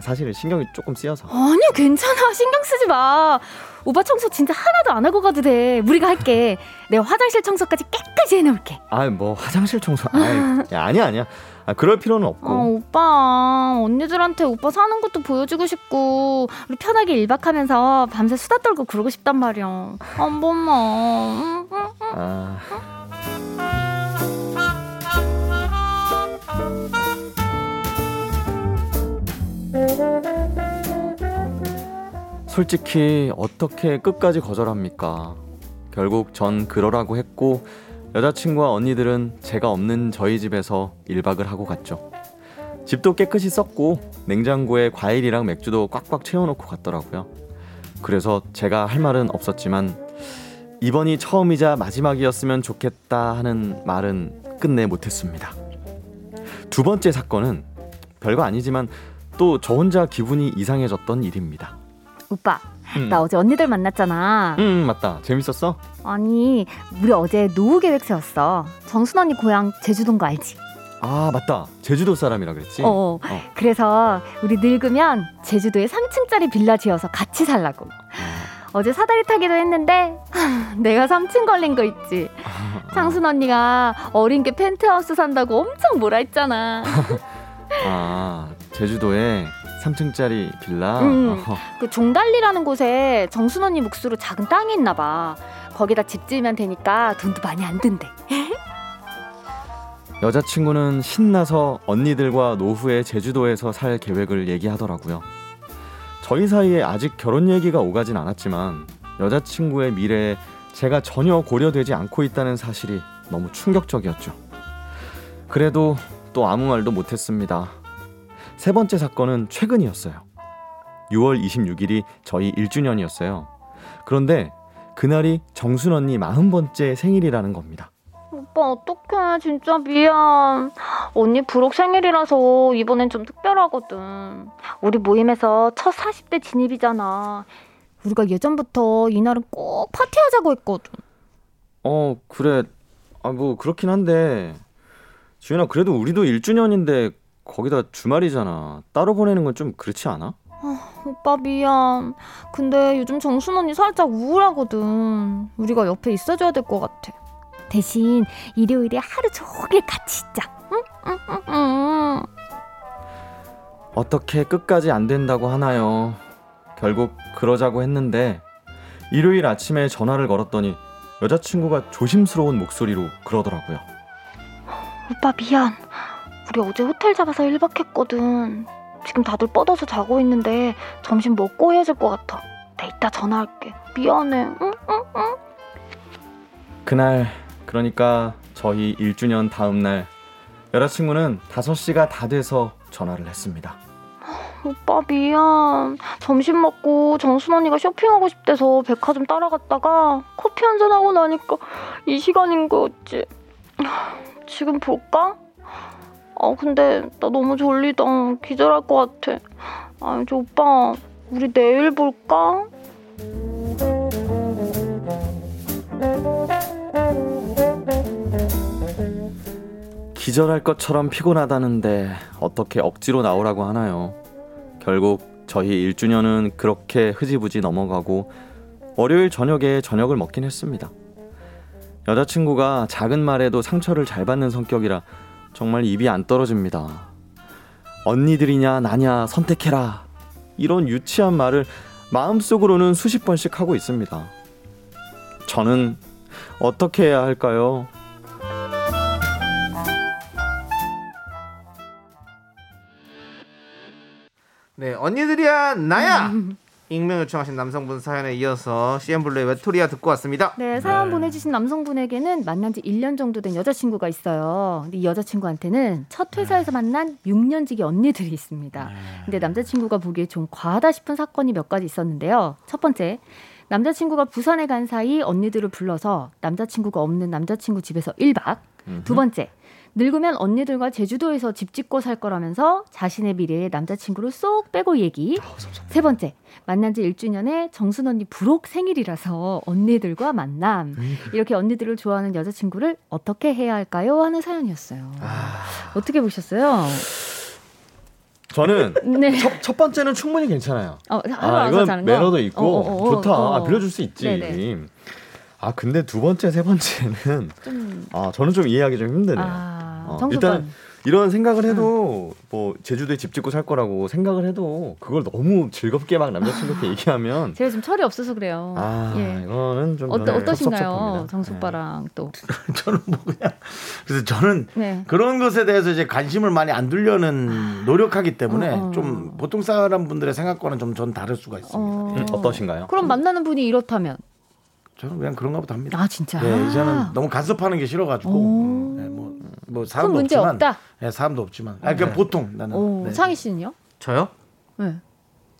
사실 신경이 조금 쓰여서 아니야 괜찮아 신경 쓰지 마. 오빠 청소 진짜 하나도 안 하고 가도 돼. 우리가 할게. 내가 화장실 청소까지 깨끗이 해놓을게. 아 뭐 화장실 청소 아이, 야, 아니야 아니야 아, 그럴 필요는 없고 어, 오빠 언니들한테 오빠 사는 것도 보여주고 싶고 우리 편하게 일박하면서 밤새 수다 떨고 그러고 싶단 말이야. 한 번만. 응, 응. 아 솔직히 어떻게 끝까지 거절합니까? 결국 전 그러라고 했고 여자친구와 언니들은 제가 없는 저희 집에서 1박을 하고 갔죠. 집도 깨끗이 썼고 냉장고에 과일이랑 맥주도 꽉꽉 채워놓고 갔더라고요. 그래서 제가 할 말은 없었지만 이번이 처음이자 마지막이었으면 좋겠다 하는 말은 끝내 못했습니다. 두 번째 사건은 별거 아니지만 또 저 혼자 기분이 이상해졌던 일입니다. 오빠 음. 나 어제 언니들 만났잖아. 음 맞다 재밌었어? 아니 우리 어제 노후 계획 세웠어. 정순 언니 고향 제주도인 거 알지? 아 맞다 제주도 사람이라 그랬지? 어. 그래서 우리 늙으면 제주도에 3층짜리 빌라 지어서 같이 살라고. 어제 사다리 타기도 했는데 내가 3층 걸린 거 있지. 창순 언니가 어린 게 펜트하우스 산다고 엄청 뭐라 했잖아. 아 제주도에 3층짜리 빌라 음. 어, 그 종달리라는 곳에 정순 언니 몫으로 작은 땅이 있나 봐. 거기다 집 지으면 되니까 돈도 많이 안 든대. 여자친구는 신나서 언니들과 노후에 제주도에서 살 계획을 얘기하더라고요. 저희 사이에 아직 결혼 얘기가 오가진 않았지만 여자친구의 미래에 제가 전혀 고려되지 않고 있다는 사실이 너무 충격적이었죠. 그래도 또 아무 말도 못했습니다. 세 번째 사건은 최근이었어요. 6월 26일이 저희 1주년이었어요. 그런데 그날이 정순 언니 40번째 생일이라는 겁니다. 오빠 어떡해 진짜 미안 언니 부록 생일이라서 이번엔 좀 특별하거든 우리 모임에서 첫 40대 진입이잖아 우리가 예전부터 이날은 꼭 파티하자고 했거든 어, 그래. 아, 뭐, 그렇긴 한데. 지윤아, 그래도 우리도 1주년인데, 거기다 주말이잖아. 따로 보내는 건 좀 그렇지 않아? 오빠 미안 근데 요즘 정순 언니 살짝 우울하거든 우리가 옆에 있어줘야 될 것 같아 대신 일요일에 하루 종일 같이 있자 응? 응, 응, 응. 어떻게 끝까지 안 된다고 하나요? 결국 그러자고 했는데, 일요일 아침에 전화를 걸었더니, 여자친구가 조심스러운 목소리로 그러더라고요. 오빠 미안. 우리 어제 호텔 잡아서 1박 했거든. 지금 다들 뻗어서 자고 있는데 점심 먹고 헤어질 것 같아. 내 이따 전화할게. 미안해. 응? 응? 응? 그날, 그러니까 저희 1주년 다음 날, 여자친구는 5시가 다 돼서 전화를 했습니다. 오빠 미안. 점심 먹고 정순 언니가 쇼핑하고 싶대서 백화점 따라갔다가 커피 한 잔 하고 나니까 이 시간인 거였지. 지금 볼까? 아 근데 나 너무 졸리다. 기절할 것 같아. 아, 저 오빠 우리 내일 볼까? 기절할 것처럼 피곤하다는데 어떻게 억지로 나오라고 하나요? 결국 저희 1주년은 그렇게 흐지부지 넘어가고 월요일 저녁에 저녁을 먹긴 했습니다. 여자친구가 작은 말에도 상처를 잘 받는 성격이라 정말 입이 안 떨어집니다. 언니들이냐 나냐 선택해라. 이런 유치한 말을 마음속으로는 수십 번씩 하고 있습니다. 저는 어떻게 해야 할까요? 네, 언니들이야 나야. 익명 요청하신 남성분 사연에 이어서 CN블루의 외톨이야 듣고 왔습니다. 네, 사연 보내주신 남성분에게는 만난 지 1년 정도 된 여자친구가 있어요. 근데 이 여자친구한테는 첫 회사에서 만난 6년지기 언니들이 있습니다. 근데 남자친구가 보기에 좀 과하다 싶은 사건이 몇 가지 있었는데요. 첫 번째, 남자친구가 부산에 간 사이 언니들을 불러서 남자친구가 없는 남자친구 집에서 1박. 두 번째, 늙으면 언니들과 제주도에서 집 짓고 살 거라면서 자신의 미래에 남자친구를 쏙 빼고 얘기. 세 번째, 만난 지 1주년에 정순 언니 부록 생일이라서 언니들과 만남. 이렇게 언니들을 좋아하는 여자친구를 어떻게 해야 할까요? 하는 사연이었어요. 어떻게 보셨어요? 저는 네. 첫, 첫 번째는 충분히 괜찮아요. 어, 아, 이건? 매너도 있고 어, 어, 어, 좋다. 어. 아, 빌려줄 수 있지. 네네. 아 근데 두 번째, 세 번째는 좀 아 저는 좀 이해하기 좀 힘드네요. 아, 어. 일단 이런 생각을 해도 뭐 제주도에 집 짓고 살 거라고 생각을 해도 그걸 너무 즐겁게 막 남자친구한테 얘기하면 제가 좀 철이 없어서 그래요. 아 예. 이거는 좀 어떠, 어떠신가요? 정숙바랑 또. 저는 뭐 그냥 그래서 저는 네. 그런 것에 대해서 이제 관심을 많이 안 두려는 노력하기 때문에 어, 어. 좀 보통 사람 분들의 생각과는 좀 전 다를 수가 있습니다. 어. 음, 어떠신가요? 그럼 만나는 분이 이렇다면 저는 그냥 그런가 보다 합니다. 아 진짜. 예, 이제는 너무 간섭하는 게 싫어가지고 오. 예, 뭐, 뭐큰 사람도 문제 없지만 없다. 예, 사람도 없지만 아 그냥 보통 나는 오, 네. 창희 씨는요? 저요? 네.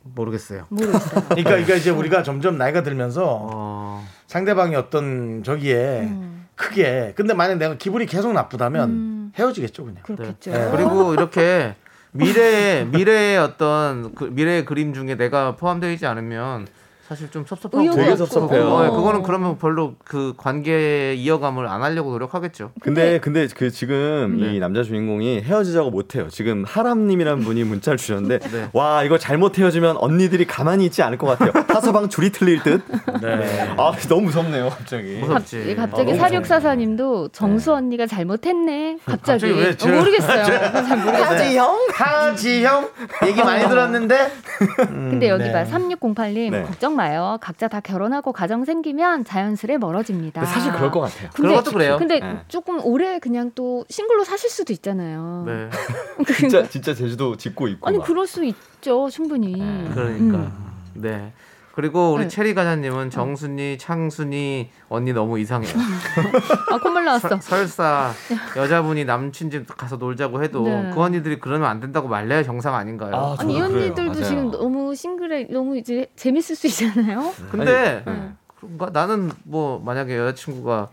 모르겠어요. 모르겠어요. 그러니까, 그러니까 이제 우리가 점점 나이가 들면서 어, 상대방이 어떤 저기에 음. 크게 근데 만약 내가 기분이 계속 나쁘다면 음. 헤어지겠죠 그냥. 그렇겠죠. 네. 그리고 이렇게 미래의 미래의 어떤 그 미래의 그림 중에 내가 포함되어 있지 않으면 사실 좀 섭섭하고 되게. 섭섭해요. 어, 예, 그거는 그러면 별로 그 관계 이어감을 안 하려고 노력하겠죠. 근데 근데 그 지금 네. 이 남자 주인공이 헤어지자고 못 해요. 지금 하람님이라는 분이 문자를 주셨는데 네. 와 이거 잘못 헤어지면 언니들이 가만히 있지 않을 것 같아요. 타서방 줄이 틀릴 듯. 네. 아 너무 무섭네요 갑자기. 무섭지. 예, 갑자기 아, 사육사사님도 정수 언니가 잘못했네. 갑자기. 갑자기 왜 어, 저- 모르겠어요. 잘 모르겠어요. 하지형 하지형 얘기 많이 들었는데 근데 여기 네. 봐 3608님 네. 걱정 마 요. 각자 다 결혼하고 가정 생기면 자연스레 멀어집니다. 근데 사실 그럴 것 같아요. 그런 것도 그래요. 근데 네. 조금 오래 그냥 또 싱글로 사실 수도 있잖아요. 네. 진짜 진짜 제주도 짓고 있고. 아니 막. 그럴 수 있죠, 충분히. 그러니까. 음. 네. 그리고 우리 네. 체리 가자님은 정순이, 창순이 언니 너무 이상해요. 아 콧물 나왔어. 설- 설사 여자분이 남친 집 가서 놀자고 해도 네. 그 언니들이 그러면 안 된다고 말려야 정상 아닌가요? 아, 아니 이. 언니들도 맞아요. 지금 너무 싱글에 너무 이제 재밌을 수 있잖아요. 근데 아니, 네. 그런가 나는 뭐 만약에 여자친구가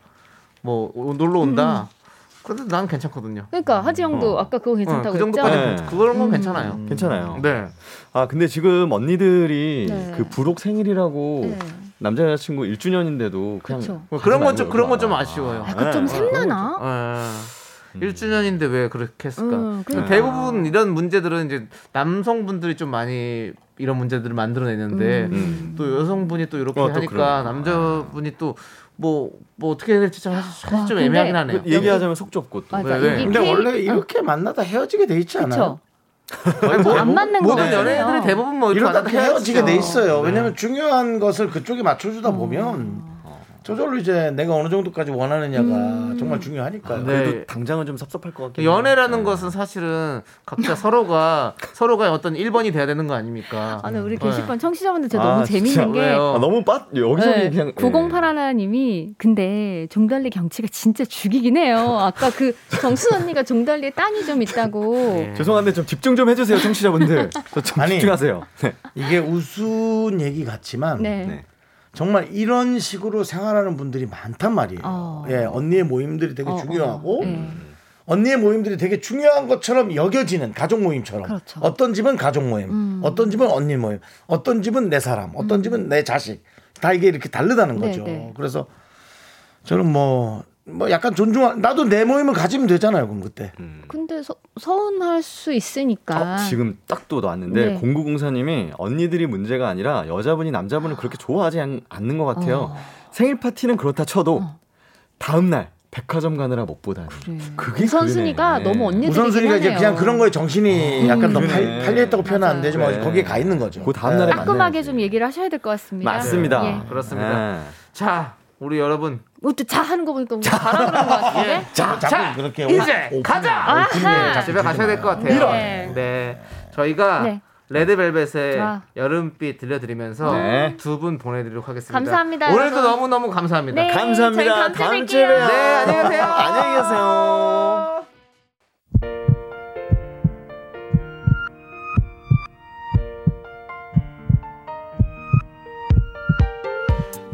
뭐 오- 놀러 온다. 그 래도 난 괜찮거든요. 그러니까 하지 형도 어. 아까 그거 괜찮다고 어, 그 했죠. 정도까지 네. 그런 건 음. 괜찮아요. 괜찮아요. 네. 아 근데 지금 언니들이 네. 그 부록 생일이라고 네. 남자 여자친구 1주년인데도 그냥 그런 건 좀 그런 건 좀 아쉬워요. 아, 그좀 네. 샘나나? 예. 1주년인데 왜 그렇게 했을까? 음, 그러니까. 대부분 이런 문제들은 이제 남성분들이 좀 많이 이런 문제들을 만들어내는데 음. 또 여성분이 또 이렇게 어, 또 하니까 그러니까. 남자분이 또 뭐 뭐 어떻게 해야 될지 참 사실 와, 좀 근데 애매하긴 하네요. 그 얘기하자면 속 좁고 또. 맞아. 왜, 왜? 여기 근데 K- 원래 어, 이렇게 만나다 헤어지게 돼 있지 않아요? 그쵸. 뭐안 맞는 거 모든. 연예인들이 대부분 뭐 이렇게 이러다 헤어지게 돼. 있어요. 네. 왜냐면 중요한 것을 그쪽에 맞춰주다 보면 저절로 이제 내가 어느 정도까지 원하느냐가 정말 중요하니까. 네. 그래도 당장은 좀 섭섭할 것 같긴 연애라는 해요. 것은 사실은 각자 서로가 서로가 어떤 1번이 돼야 되는 거 아닙니까? 아, 네, 우리 네. 게시판 청취자분들 저 아, 너무 진짜 재밌는 게 왜요? 아, 너무 빠 여기서 네, 그냥 908 하나님이 근데 종달리 경치가 진짜 죽이긴 해요. 아까 그 정순 언니가 종달리에 땅이 좀 있다고. 네. 예. 죄송한데 좀 집중 좀 해주세요 청취자분들. 저좀 아니. 집중하세요. 네. 이게 우스운 얘기 같지만 네. 네. 정말 이런 식으로 생활하는 분들이 많단 말이에요. 어. 예, 언니의 모임들이 되게 어, 중요하고 어. 네. 언니의 모임들이 되게 중요한 것처럼 여겨지는 가족 모임처럼. 그렇죠. 어떤 집은 가족 모임, 음. 어떤 집은 언니 모임, 어떤 집은 내 사람, 어떤 집은 내 자식. 다 이게 이렇게 다르다는 네, 거죠. 네. 그래서 저는 뭐, 뭐 약간 존중한, 나도 내 모임을 가지면 되잖아요, 그럼 그때. 근데 서, 서운할 수 있으니까. 어, 지금 딱 또 나왔는데 네. 공구공사님이 언니들이 문제가 아니라 여자분이 남자분을 그렇게 좋아하지 않, 않는 것 같아요. 어. 생일 파티는 그렇다 쳐도 어. 다음 날 백화점 가느라 못 보다니. 그래. 그게 우선순위가 그러네. 너무 언니들이긴 우선순위가 이제. 그냥 그런 거에 정신이 약간 더 그러네. 팔, 팔려 있다고 표현하면 안. 되지만 그래. 거기에 가 있는 거죠. 그 다음 날에 네. 따끔하게 만나야지. 좀 얘기를 하셔야 될 것 같습니다. 맞습니다. 예. 그렇습니다. 네. 자, 우리 여러분 뭐또 자 하는 거 보니까 우리 잘하는 것 같은데. 자, 자꾸 그렇게 이제 오- 가자! 자꾸 집에 가셔야 될 것 같아요. 밀어. 네. 저희가 네. 레드벨벳의 좋아. 여름빛 들려드리면서 네. 두분 보내드리도록 하겠습니다. 감사합니다, 오늘도 여러분. 너무 너무 감사합니다. 네. 감사합니다. 저희 다음 주에. 봬요. 네, 안녕히 계세요. 안녕히 계세요.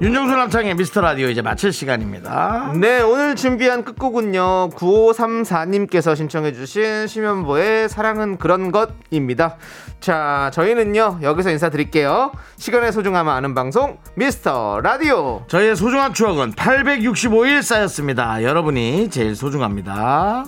윤정수 남창의 미스터 라디오 이제 마칠 시간입니다. 네, 오늘 준비한 끝곡은요. 9534님께서 신청해주신 심현보의 사랑은 그런 것입니다. 자, 저희는요, 여기서 인사드릴게요. 시간의 소중함을 아는 방송, 미스터 라디오. 저희의 소중한 추억은 865일 쌓였습니다. 여러분이 제일 소중합니다.